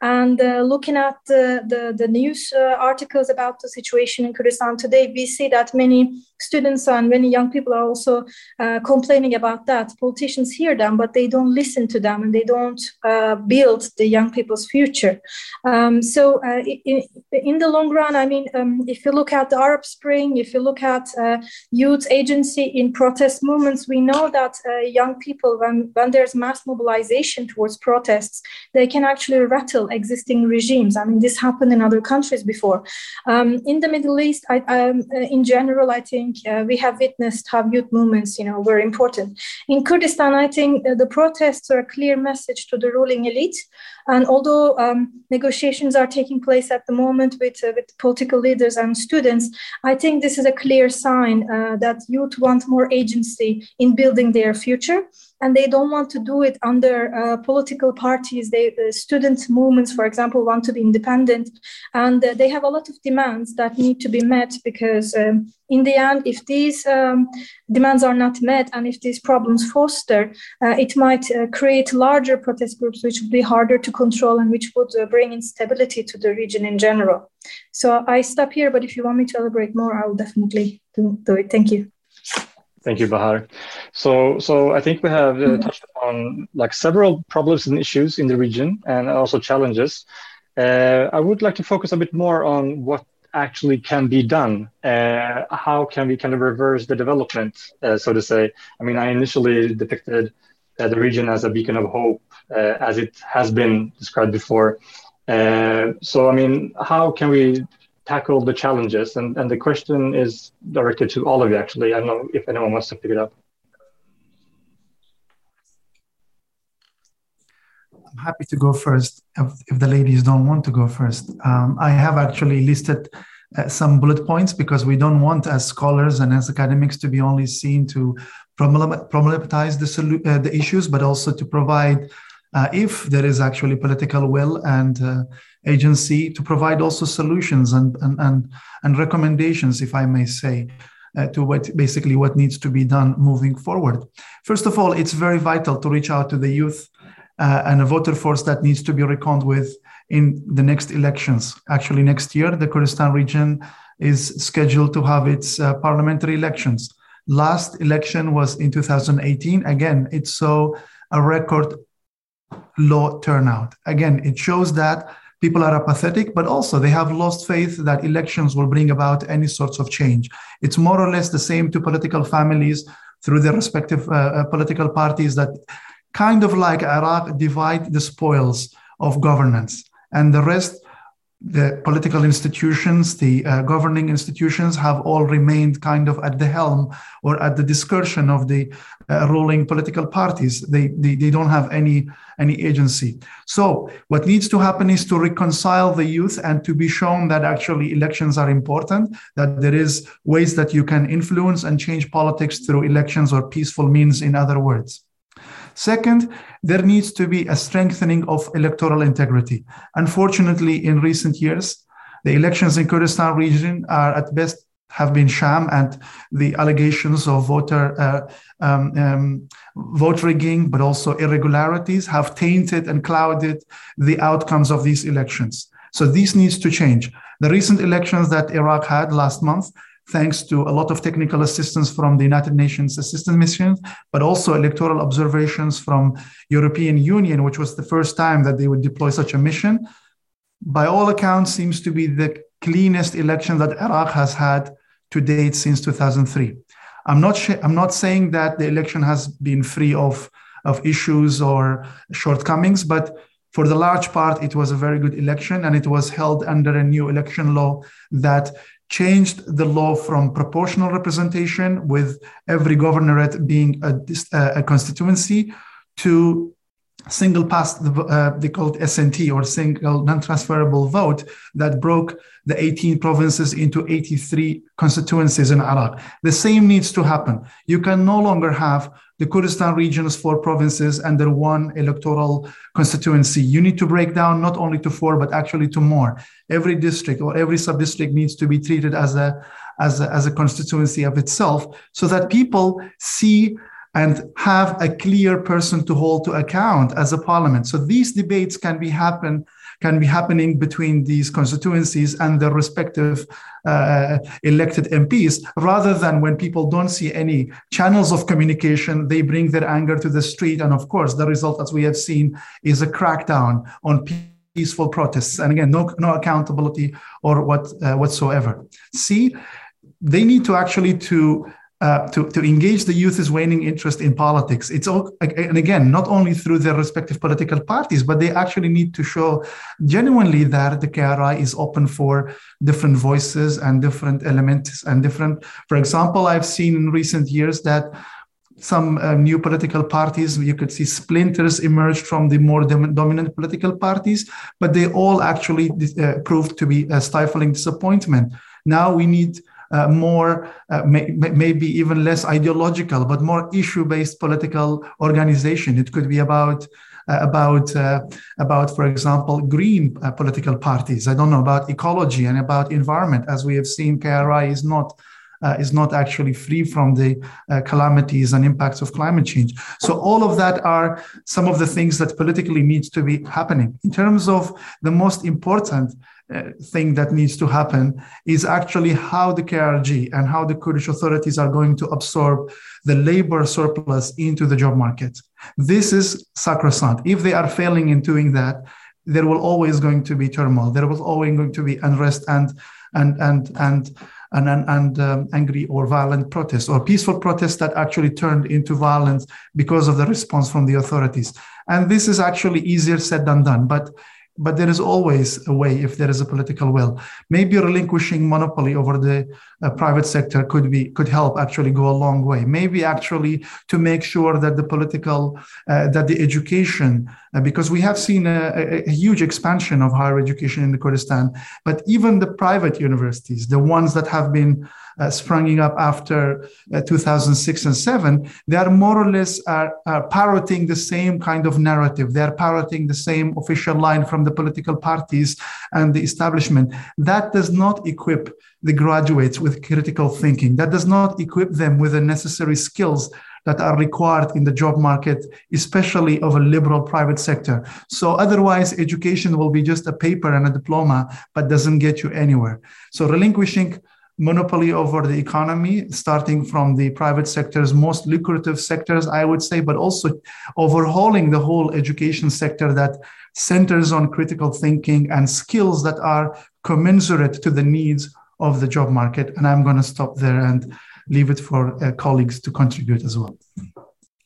And uh, looking at the, the, the news uh, articles about the situation in Kurdistan today, we see that many students and many young people are also uh, complaining about that. Politicians hear them, but they don't listen to them and they don't uh, build the young people's future. Um, so, uh, in, in, the long run, I mean, um, if you look at the Arab Spring, if you look at uh, youth agency in protest movements, we know that young people, when, when there's mass mobilization towards protests, they can actually rattle existing regimes. I mean, this happened in other countries before. Um, in the Middle East, I, um, uh, in general, I think think uh, we have witnessed how youth movements, you know, were important. In Kurdistan, I think uh, the protests are a clear message to the ruling elite. And although um, negotiations are taking place at the moment with, uh, with political leaders and students, I think this is a clear sign uh, that youth want more agency in building their future and they don't want to do it under uh, political parties. They, uh, student movements, for example, want to be independent, and uh, they have a lot of demands that need to be met because, um, in the end, if these um, demands are not met and if these problems foster, uh, it might uh, create larger protest groups, which would be harder to control and which would uh, bring instability to the region in general. So I stop here, but if you want me to elaborate more, I will definitely do, do it. Thank you. Thank you, Bahar. So, so I think we have uh, mm-hmm. touched on like several problems and issues in the region, and also challenges. Uh, I would like to focus a bit more on what actually can be done. Uh, how can we kind of reverse the development, uh, so to say? I mean, I initially depicted uh, the region as a beacon of hope, uh, as it has been described before. so, I mean, how can we tackle the challenges? And, and the question is directed to all of you, actually. I don't know if anyone wants to pick it up. I'm happy to go first if, if the ladies don't want to go first. Um, I have actually listed uh, some bullet points because we don't want, as scholars and as academics, to be only seen to problematize the, uh, the issues, but also to provide, uh, if there is actually political will and uh, agency to provide also solutions and, and, and, and recommendations, if I may say, uh, to what basically what needs to be done moving forward. First of all, it's very vital to reach out to the youth uh, and a voter force that needs to be reckoned with in the next elections. Actually, next year, the Kurdistan region is scheduled to have its uh, parliamentary elections. Last election was in 2018. Again, it saw a record low turnout. Again, it shows that people are apathetic, but also they have lost faith that elections will bring about any sorts of change. It's more or less the same to political families through their respective uh, uh, political parties that kind of like Iraq divide the spoils of governance and the rest the political institutions, the uh, governing institutions have all remained kind of at the helm or at the discretion of the uh, ruling political parties. They, they, they don't have any, any agency. So what needs to happen is to reconcile the youth and to be shown that actually elections are important, that there is ways that you can influence and change politics through elections or peaceful means, in other words. Second, there needs to be a strengthening of electoral integrity. Unfortunately, in recent years, the elections in Kurdistan region are at best have been sham and the allegations of voter uh, um, um, vote rigging, but also irregularities have tainted and clouded the outcomes of these elections. So this needs to change. The recent elections that Iraq had last month thanks to a lot of technical assistance from the United Nations Assistance Mission, but also electoral observations from European Union, which was the first time that they would deploy such a mission. By all accounts, seems to be the cleanest election that Iraq has had to date since 2003. I'm not, sh- I'm not saying that the election has been free of, of issues or shortcomings, but for the large part, it was a very good election and it was held under a new election law that changed the law from proportional representation with every governorate being a, a constituency to single pass uh, they called SNT or single non-transferable vote that broke the 18 provinces into 83 constituencies in Iraq. The same needs to happen. You can no longer have the Kurdistan region's four provinces under one electoral constituency. You need to break down not only to four, but actually to more. Every district or every sub-district needs to be treated as a, as a, as a constituency of itself so that people see and have a clear person to hold to account as a parliament. So these debates can be happen can be happening between these constituencies and their respective uh, elected MPs, rather than when people don't see any channels of communication, they bring their anger to the street. And of course, the result, as we have seen, is a crackdown on peaceful protests. And again, no, no accountability or what uh, whatsoever. See, they need to actually to uh, to, to engage the youth's waning interest in politics. It's all, and again, not only through their respective political parties, but they actually need to show genuinely that the KRI is open for different voices and different elements and different. For example, I've seen in recent years that some uh, new political parties, you could see splinters emerge from the more dom- dominant political parties, but they all actually uh, proved to be a stifling disappointment. Now we need uh, more, uh, may, maybe even less ideological, but more issue-based political organization. It could be about uh, about uh, about, for example, green uh, political parties. I don't know about ecology and about environment, as we have seen. KRI is not. Uh, is not actually free from the uh, calamities and impacts of climate change. So all of that are some of the things that politically needs to be happening. In terms of the most important uh, thing that needs to happen is actually how the KRG and how the Kurdish authorities are going to absorb the labor surplus into the job market. This is sacrosanct. If they are failing in doing that, there will always going to be turmoil. There will always going to be unrest and and and and and, and, and um, angry or violent protests or peaceful protests that actually turned into violence because of the response from the authorities. And this is actually easier said than done. But but there is always a way if there is a political will. Maybe relinquishing monopoly over the uh, private sector could be could help actually go a long way. Maybe actually to make sure that the political uh, that the education, uh, because we have seen a, a, a, huge expansion of higher education in the Kurdistan, but even the private universities, the ones that have been uh, springing up after uh, 2006 and 7, they are more or less are, are parroting the same kind of narrative. They are parroting the same official line from the political parties and the establishment. That does not equip the graduates with critical thinking. That does not equip them with the necessary skills that are required in the job market, especially of a liberal private sector. So otherwise, education will be just a paper and a diploma, but doesn't get you anywhere. So relinquishing monopoly over the economy, starting from the private sector's most lucrative sectors, I would say, but also overhauling the whole education sector that centers on critical thinking and skills that are commensurate to the needs of the job market. And I'm going to stop there and leave it for uh, colleagues to contribute as well.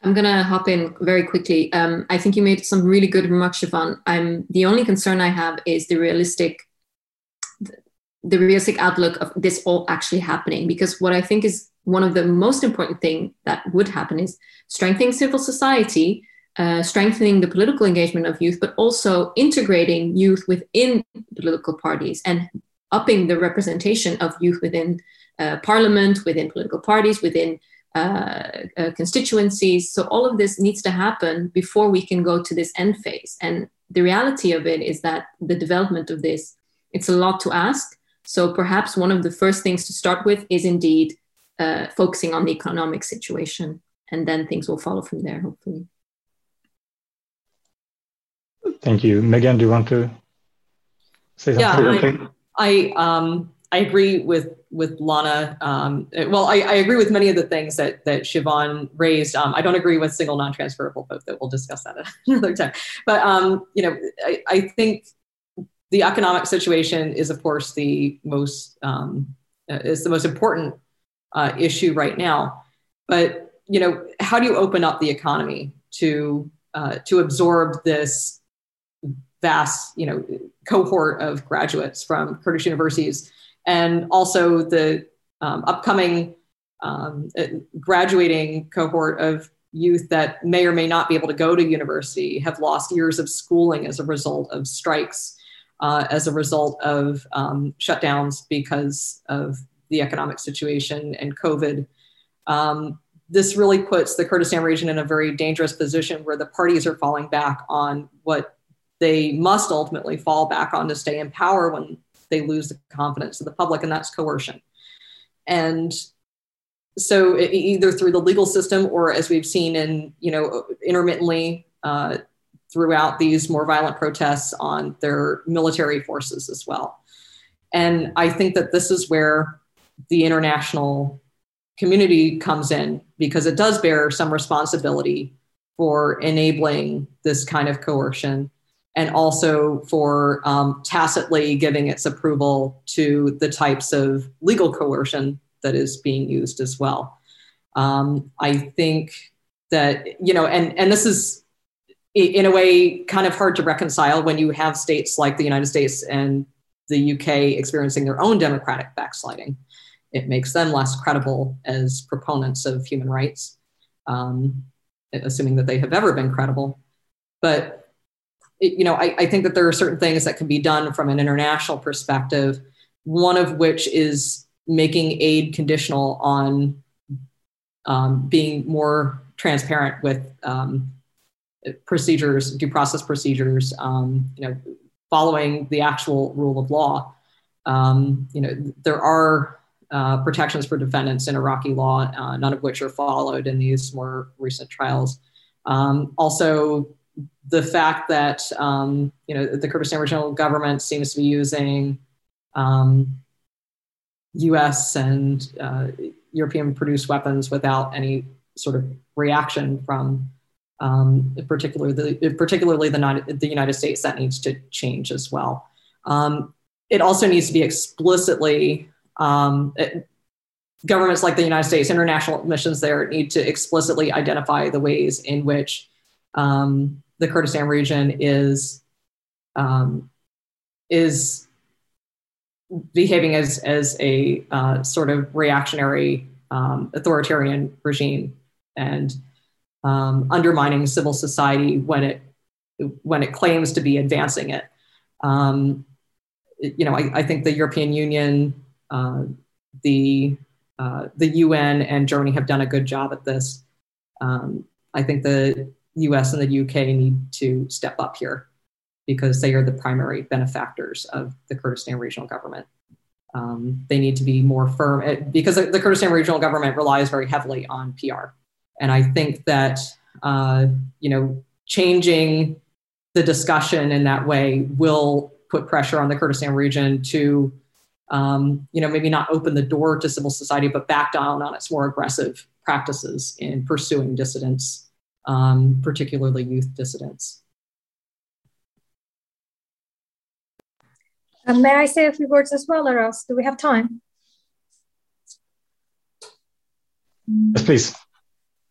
I'm gonna hop in very quickly. Um, I think you made some really good remarks, Shivan. I'm the only concern I have is the realistic the realistic outlook of this all actually happening. Because what i think is one of the most important thing that would happen is strengthening civil society uh, strengthening the political engagement of youth but also integrating youth within political parties and upping the representation of youth within uh, parliament within political parties within uh, uh constituencies. So all of this needs to happen before we can go to this end phase. And the reality of it is that the development of this it's a lot to ask so perhaps one of the first things to start with is indeed uh, focusing on the economic situation, and then things will follow from there, hopefully. Thank you. Megan, do you want to say something? Yeah, I, I, um, I agree with with Lana. Um, well, I, I, agree with many of the things that that Shivan raised. Um, I don't agree with single non-transferable vote. That we'll discuss that <laughs> another time. But um, you know, I, I think the economic situation is, of course, the most um, uh, is the most important uh, issue right now. But you know, how do you open up the economy to uh, to absorb this vast you know cohort of graduates from Kurdish universities, and also the um, upcoming um, uh, graduating cohort of youth that may or may not be able to go to university have lost years of schooling as a result of strikes uh, as a result of um, shutdowns because of the economic situation and COVID. Um, this really puts the Kurdistan region in a very dangerous position where the parties are falling back on what they must ultimately fall back on to stay in power when they lose the confidence of the public, and that's coercion. And so, either through the legal system or as we've seen in, you know, intermittently uh, throughout these more violent protests on their military forces as well. And I think that this is where the international community comes in because it does bear some responsibility for enabling this kind of coercion and also for um, tacitly giving its approval to the types of legal coercion that is being used as well. Um, I think that, you know, and, and this is in a way kind of hard to reconcile when you have states like the United States and the UK experiencing their own democratic backsliding. It makes them less credible as proponents of human rights, um, assuming that they have ever been credible. But it, you know, I, I think that there are certain things that can be done from an international perspective. One of which is making aid conditional on um, being more transparent with um, procedures, due process procedures, um, you know, following the actual rule of law. Um, you know, there are uh, protections for defendants in Iraqi law, uh, none of which are followed in these more recent trials. Um, also, the fact that um, you know the Kurdistan Regional Government seems to be using U.S. Um, and uh, European-produced weapons without any sort of reaction from um, particularly, particularly the, the United States, that needs to change as well. Um, it also needs to be explicitly, um, it, governments like the United States, international missions there need to explicitly identify the ways in which um, the Kurdistan region is um, is behaving as as a uh, sort of reactionary um, authoritarian regime and um, undermining civil society when it when it claims to be advancing it. Um, you know, I, I, think the European Union, uh, the uh, the UN, and Germany have done a good job at this. Um, I think the U.S. and the U.K. need to step up here because they are the primary benefactors of the Kurdistan regional government. Um, they need to be more firm eh, because the Kurdistan regional government relies very heavily on PR. And I think that, uh, you know, changing the discussion in that way will put pressure on the Kurdistan region to, um, you know, maybe not open the door to civil society, but back down on its more aggressive practices in pursuing dissidents, um, particularly youth dissidents. may I say a few words as well, Aras? Do we have time? Yes, please.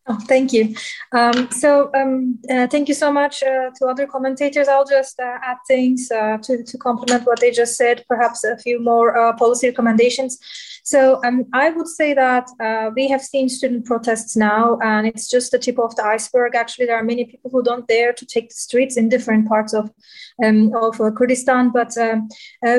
Oh, thank you. Um, so um, uh, thank you so much uh, to other commentators. I'll just uh, add things uh, to, to complement what they just said, perhaps a few more uh, policy recommendations. So um, I would say that uh, we have seen student protests now, and it's just the tip of the iceberg. Actually, there are many people who don't dare to take the streets in different parts of um, of Kurdistan. But um,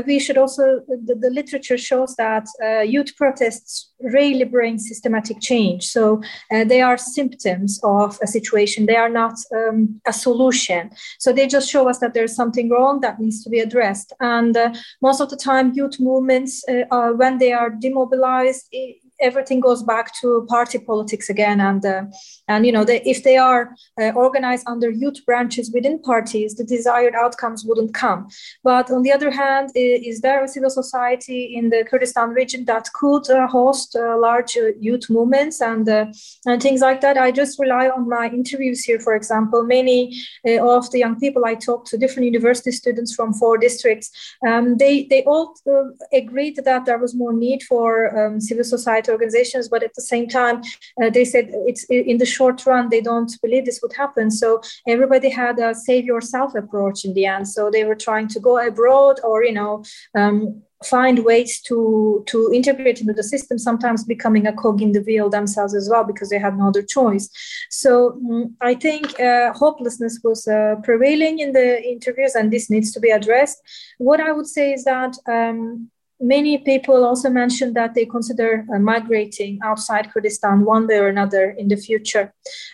we should also the, the literature shows that youth protests really bring systematic change. So they are symptoms of a situation. They are not um, a solution. So they just show us that there's something wrong that needs to be addressed. And uh, most of the time, youth movements, when they are demobilized, everything goes back to party politics again. And uh, and you know they, if they are uh, organized under youth branches within parties the desired outcomes wouldn't come. But on the other hand is there a civil society in the kurdistan region that could uh, host uh, large uh, youth movements and and things like that? I just rely on my interviews here for example. Many of the young people i talked to different university students from four districts um, they they all agreed that there was more need for um, civil society organizations, but at the same time, uh, they said it's in the short run they don't believe this would happen. So everybody had a save yourself approach in the end. So they were trying to go abroad or you know. Um, find ways to to integrate into the system sometimes becoming a cog in the wheel themselves as well because they had no other choice so um, i think uh, hopelessness was uh, prevailing in the interviews and this needs to be addressed what i would say is that um, many people also mentioned that they consider uh, migrating outside Kurdistan one way or another in the future.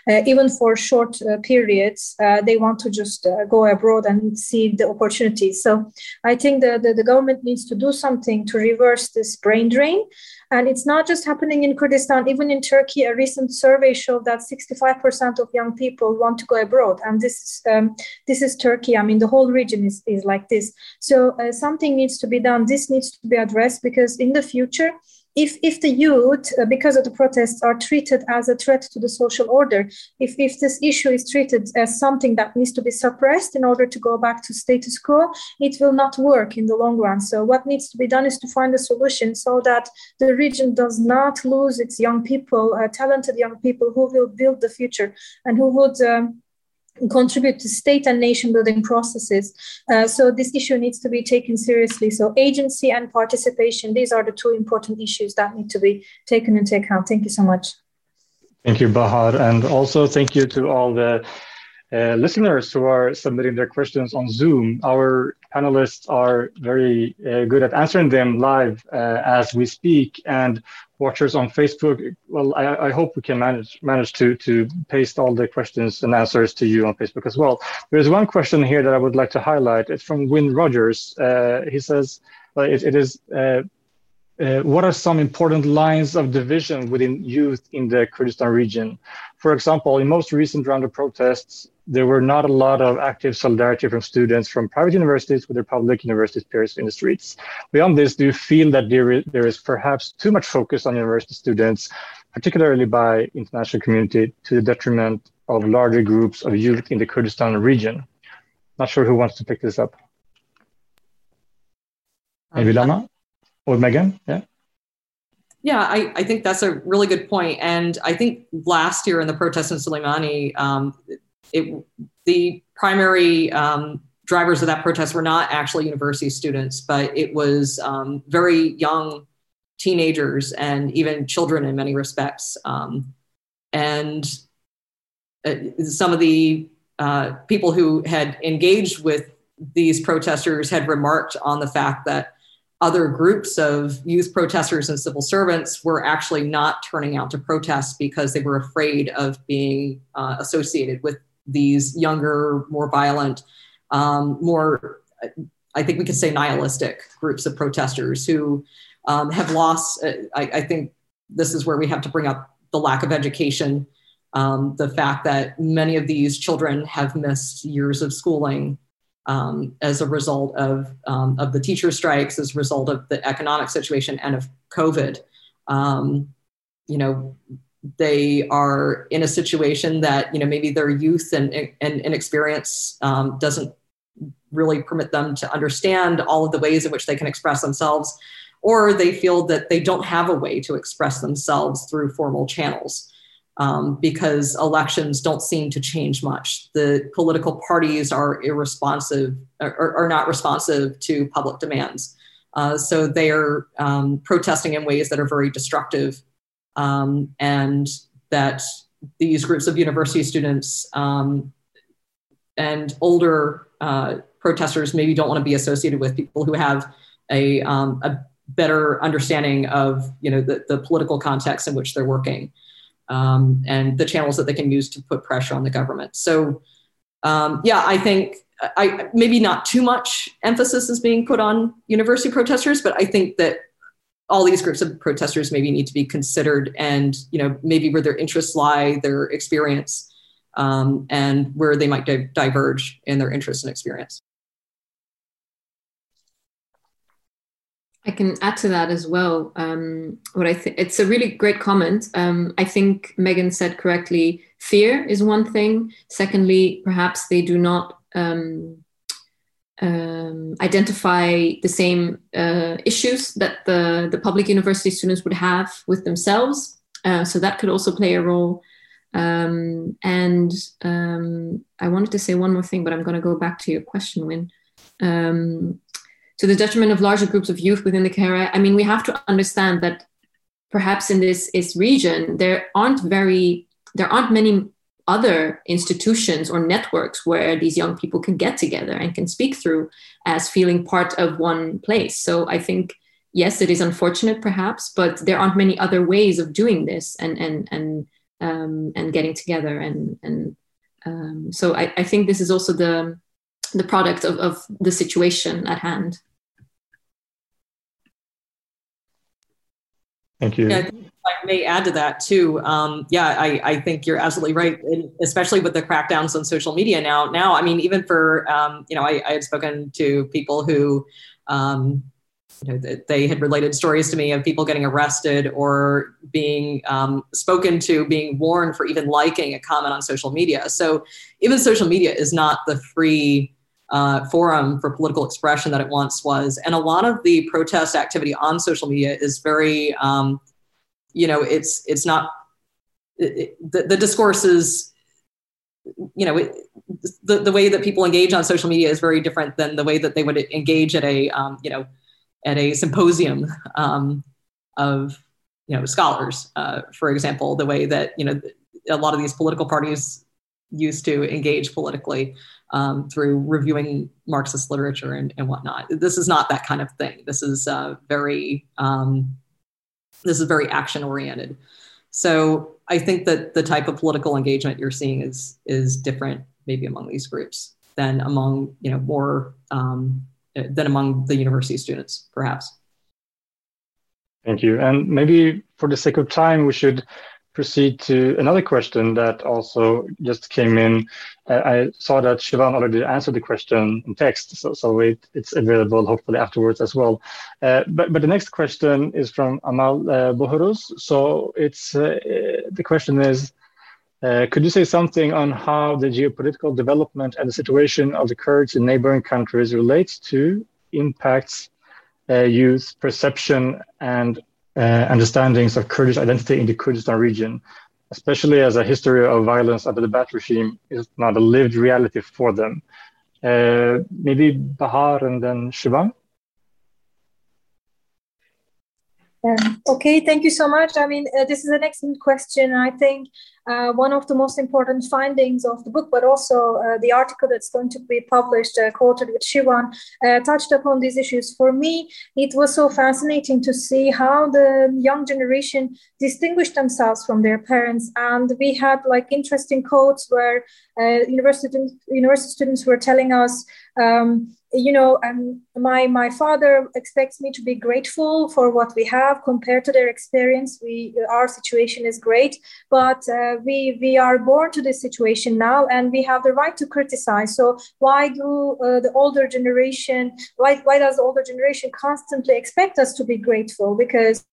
Uh, even for short uh, periods, uh, they want to just uh, go abroad and see the opportunities. So I think the, the, the government needs to do something to reverse this brain drain and it's not just happening in Kurdistan, even in Turkey, a recent survey showed that 65% of young people want to go abroad. And this is, um, this is Turkey. I mean, the whole region is, is like this. So uh, something needs to be done. This needs to be addressed because in the future, if, if the youth, uh, because of the protests, are treated as a threat to the social order, if, if this issue is treated as something that needs to be suppressed in order to go back to status quo, it will not work in the long run. So, what needs to be done is to find a solution so that the region does not lose its young people, uh, talented young people who will build the future and who would. Um, contribute to state and nation building processes. Uh, so this issue needs to be taken seriously. So agency and participation, these are the two important issues that need to be taken into account. Thank you so much. Thank you, Bahar. And also thank you to all the uh, listeners who are submitting their questions on Zoom. Our panelists are very uh, good at answering them live uh, as we speak. And watchers on Facebook, well, I, I, hope we can manage manage to to paste all the questions and answers to you on Facebook as well. There's one question here that I would like to highlight. It's from Win Rogers. Uh, he says, it, it is. Uh, uh, what are some important lines of division within youth in the Kurdistan region? For example, in most recent round of protests, there were not a lot of active solidarity from students from private universities with their public university peers in the streets. Beyond this, do you feel that there is, there is perhaps too much focus on university students, particularly by international community, to the detriment of larger groups of youth in the Kurdistan region? Not sure who wants to pick this up. Um, Maybe Lana or Megan? Yeah. Yeah, I, I think that's a really good point. And I think last year in the protest in Soleimani, um, it, the primary um, drivers of that protest were not actually university students, but it was um, very young teenagers and even children in many respects. Um, and uh, some of the uh, people who had engaged with these protesters had remarked on the fact that other groups of youth protesters and civil servants were actually not turning out to protest because they were afraid of being uh, associated with these younger, more violent, um, more, I think we could say nihilistic groups of protesters who um, have lost. Uh, I, I, think this is where we have to bring up the lack of education, um, the fact that many of these children have missed years of schooling. Um, as a result of, um, of the teacher strikes, as a result of the economic situation and of COVID. Um, you know, they are in a situation that you know maybe their youth and and, and experience um, doesn't really permit them to understand all of the ways in which they can express themselves or they feel that they don't have a way to express themselves through formal channels um, because elections don't seem to change much. The political parties are irresponsive or are not responsive to public demands. Uh, so they are um, protesting in ways that are very destructive um, and that these groups of university students um, and older uh, protesters maybe don't want to be associated with people who have a, um, a better understanding of you know the, the political context in which they're working um, and the channels that they can use to put pressure on the government. So um, yeah i think I, maybe not too much emphasis is being put on university protesters but i think that all these groups of protesters maybe need to be considered and you know maybe where their interests lie their experience um, and where they might di- diverge in their interests and experience I can add to that as well. Um, what I think it's a really great comment. Um, I think Megan said correctly. Fear is one thing. Secondly, perhaps they do not um, um, identify the same uh, issues that the, the public university students would have with themselves. Uh, so that could also play a role. Um, and um, I wanted to say one more thing, but I'm going to go back to your question, Win. To the detriment of larger groups of youth within the KRI, I mean, we have to understand that perhaps in this, this region, there aren't very, there aren't many other institutions or networks where these young people can get together and can speak through as feeling part of one place. So I think yes, it is unfortunate perhaps, but there aren't many other ways of doing this and and and um, and getting together and and um, so I, I think this is also the the product of, of the situation at hand. Thank you. Yeah, I may add to that too. Um, yeah, I, I think you're absolutely right, and especially with the crackdowns on social media now. Now, I mean, even for um, you know, I, I had spoken to people who, um, you know, they had related stories to me of people getting arrested or being um, spoken to, being warned for even liking a comment on social media. So even social media is not the free uh, forum for political expression that it once was. And a lot of the protest activity on social media is very, um, you know, it's it's not it, it, the, the discourse is, you know, it, the, the way that people engage on social media is very different than the way that they would engage at a, um, you know, at a symposium um, of, you know, scholars, uh, for example, the way that, you know, a lot of these political parties used to engage politically um, through reviewing Marxist literature and, and whatnot. This is not that kind of thing. This is uh, very, um, this is very action oriented. So I think that the type of political engagement you're seeing is is different maybe among these groups than among you know more um, than among the university students perhaps. Thank you. And maybe for the sake of time, we should proceed to another question that also just came in. Uh, I saw that Shivan already answered the question in text, so, so it, it's available hopefully afterwards as well. Uh, but, but the next question is from Amal uh, Bohoruz. So it's uh, the question is, uh, could you say something on how the geopolitical development and the situation of the Kurds in neighboring countries relates to impacts uh, youth perception and understandings of Kurdish identity in the Kurdistan region, especially as a history of violence under the Ba'ath regime is not a lived reality for them. Uh, maybe Bahar and then Shivan? Um, okay, thank you so much. I mean, uh, this is an excellent question. I think uh, one of the most important findings of the book, but also uh, the article that's going to be published, uh, quoted with Shivan, uh, touched upon these issues. For me, it was so fascinating to see how the young generation distinguished themselves from their parents. And we had like interesting quotes where uh, university, university students were telling us, um, you know um, my my father expects me to be grateful for what we have compared to their experience. We our situation is great but uh, we we are born to this situation now and we have the right to criticize. So why do uh, the older generation why why does the older generation constantly expect us to be grateful? Because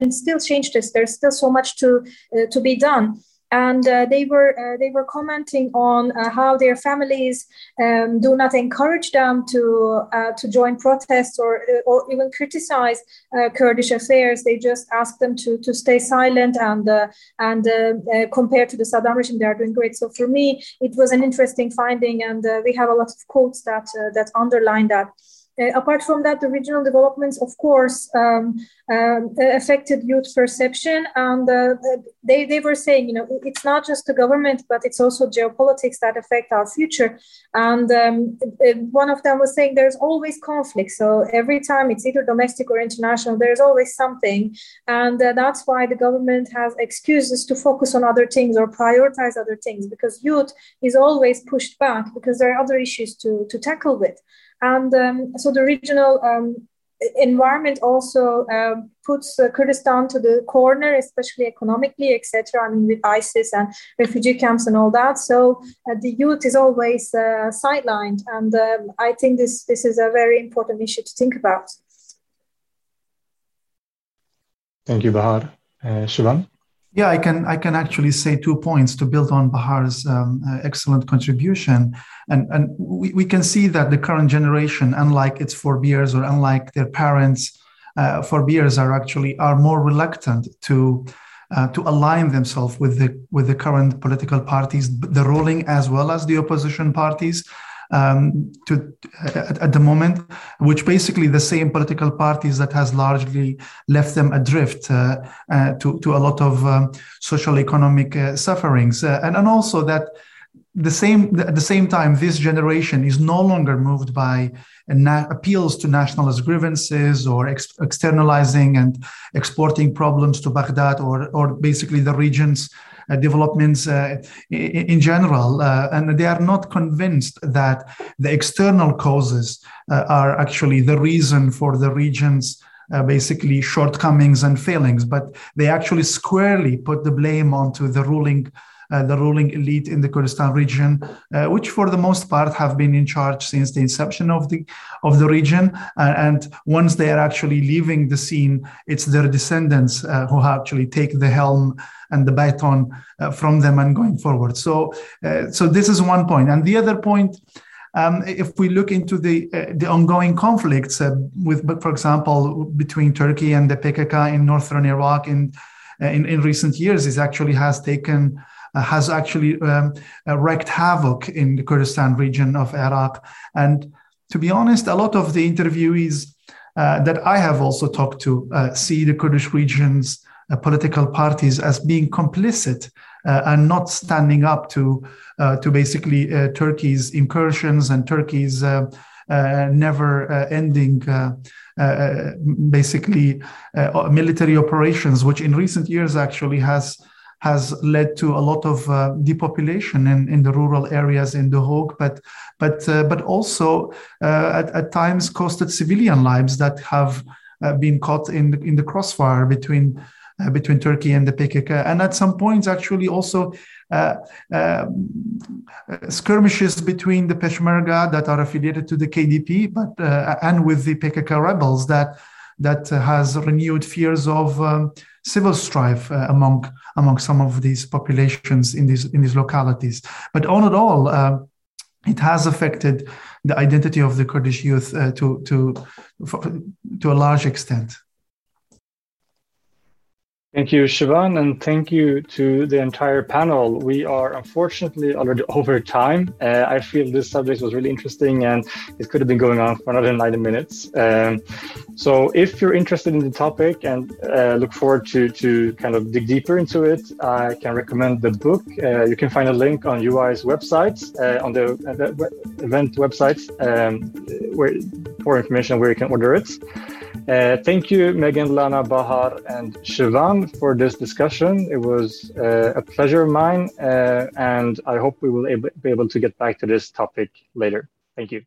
and still change this. There's still so much to uh, to be done and uh, they were uh, they were commenting on uh, how their families um, do not encourage them to uh, to join protests or uh, or even criticize uh, Kurdish affairs. They just ask them to to stay silent and and compared to the Saddam regime, they are doing great. So for me, it was an interesting finding, and we have a lot of quotes that that underline that. Uh, apart from that, the regional developments, of course, um, um, affected youth perception. And uh, they, they were saying, you know, it's not just the government, but it's also geopolitics that affect our future. And um, one of them was saying there's always conflict. So every time it's either domestic or international, there's always something. And uh, that's why the government has excuses to focus on other things or prioritize other things because youth is always pushed back because there are other issues to, to tackle with. And um, so the regional um, environment also uh, puts uh, Kurdistan to the corner, especially economically, etc. I mean, with ISIS and refugee camps and all that. So uh, the youth is always uh, sidelined, and um, I think this this is a very important issue to think about. Thank you, Bahar. Uh, Shivan? Yeah, I can I can actually say two points to build on Bahar's um, uh, excellent contribution, and and we, we can see that the current generation, unlike its forebears or unlike their parents, uh, forebears are actually are more reluctant to uh, to align themselves with the with the current political parties, the ruling as well as the opposition parties um, to at, at, the moment, which basically the same political parties that has largely left them adrift uh, uh, to to a lot of um, social economic uh, sufferings, uh, and and also that the same at the same time this generation is no longer moved by na- appeals to nationalist grievances or ex- externalizing and exporting problems to Baghdad or or basically the regions uh, developments uh, in general, uh, and they are not convinced that the external causes are actually the reason for the region's uh, basically shortcomings and failings, but they actually squarely put the blame onto the ruling uh, the ruling elite in the Kurdistan region, uh, which for the most part have been in charge since the inception of the of the region. Uh, and once they are actually leaving the scene, it's their descendants uh, who actually take the helm and the baton uh, from them and going forward. So, so this is one point. And the other point. Um, if we look into the uh, the ongoing conflicts uh, with, for example, between Turkey and the PKK in northern Iraq in uh, in, in recent years, it actually has taken uh, has actually um, uh, wreaked havoc in the Kurdistan region of Iraq. And to be honest, a lot of the interviewees uh, that I have also talked to see the Kurdish regions political parties as being complicit uh, and not standing up to uh, to basically uh, Turkey's incursions and Turkey's never ending basically military operations, which in recent years actually has has led to a lot of uh, depopulation in, in the rural areas in the Hague, but but uh, but also uh, at, at, times costed civilian lives that have been caught in the, in the crossfire between uh, between Turkey and the PKK, and at some points actually also uh, uh, skirmishes between the Peshmerga that are affiliated to the KDP, but uh, and with the PKK rebels that that has renewed fears of um, civil strife uh, among among some of these populations in these in these localities. But all in all, uh, it has affected the identity of the Kurdish youth to to to a large extent. Thank you, Shivan, and thank you to the entire panel. We are unfortunately already <laughs> over time. Uh, I feel this subject was really interesting and it could have been going on for another 90 minutes. Um, so if you're interested in the topic and uh, look forward to, to kind of dig deeper into it, I can recommend the book. Uh, you can find a link on UI's website, uh, on the, event website, um, where, for information where you can order it. Uh, thank you, Megan, Lana, Bahar, and For this discussion. It was uh, a pleasure of mine, uh, and I hope we will be able to get back to this topic later. Thank you.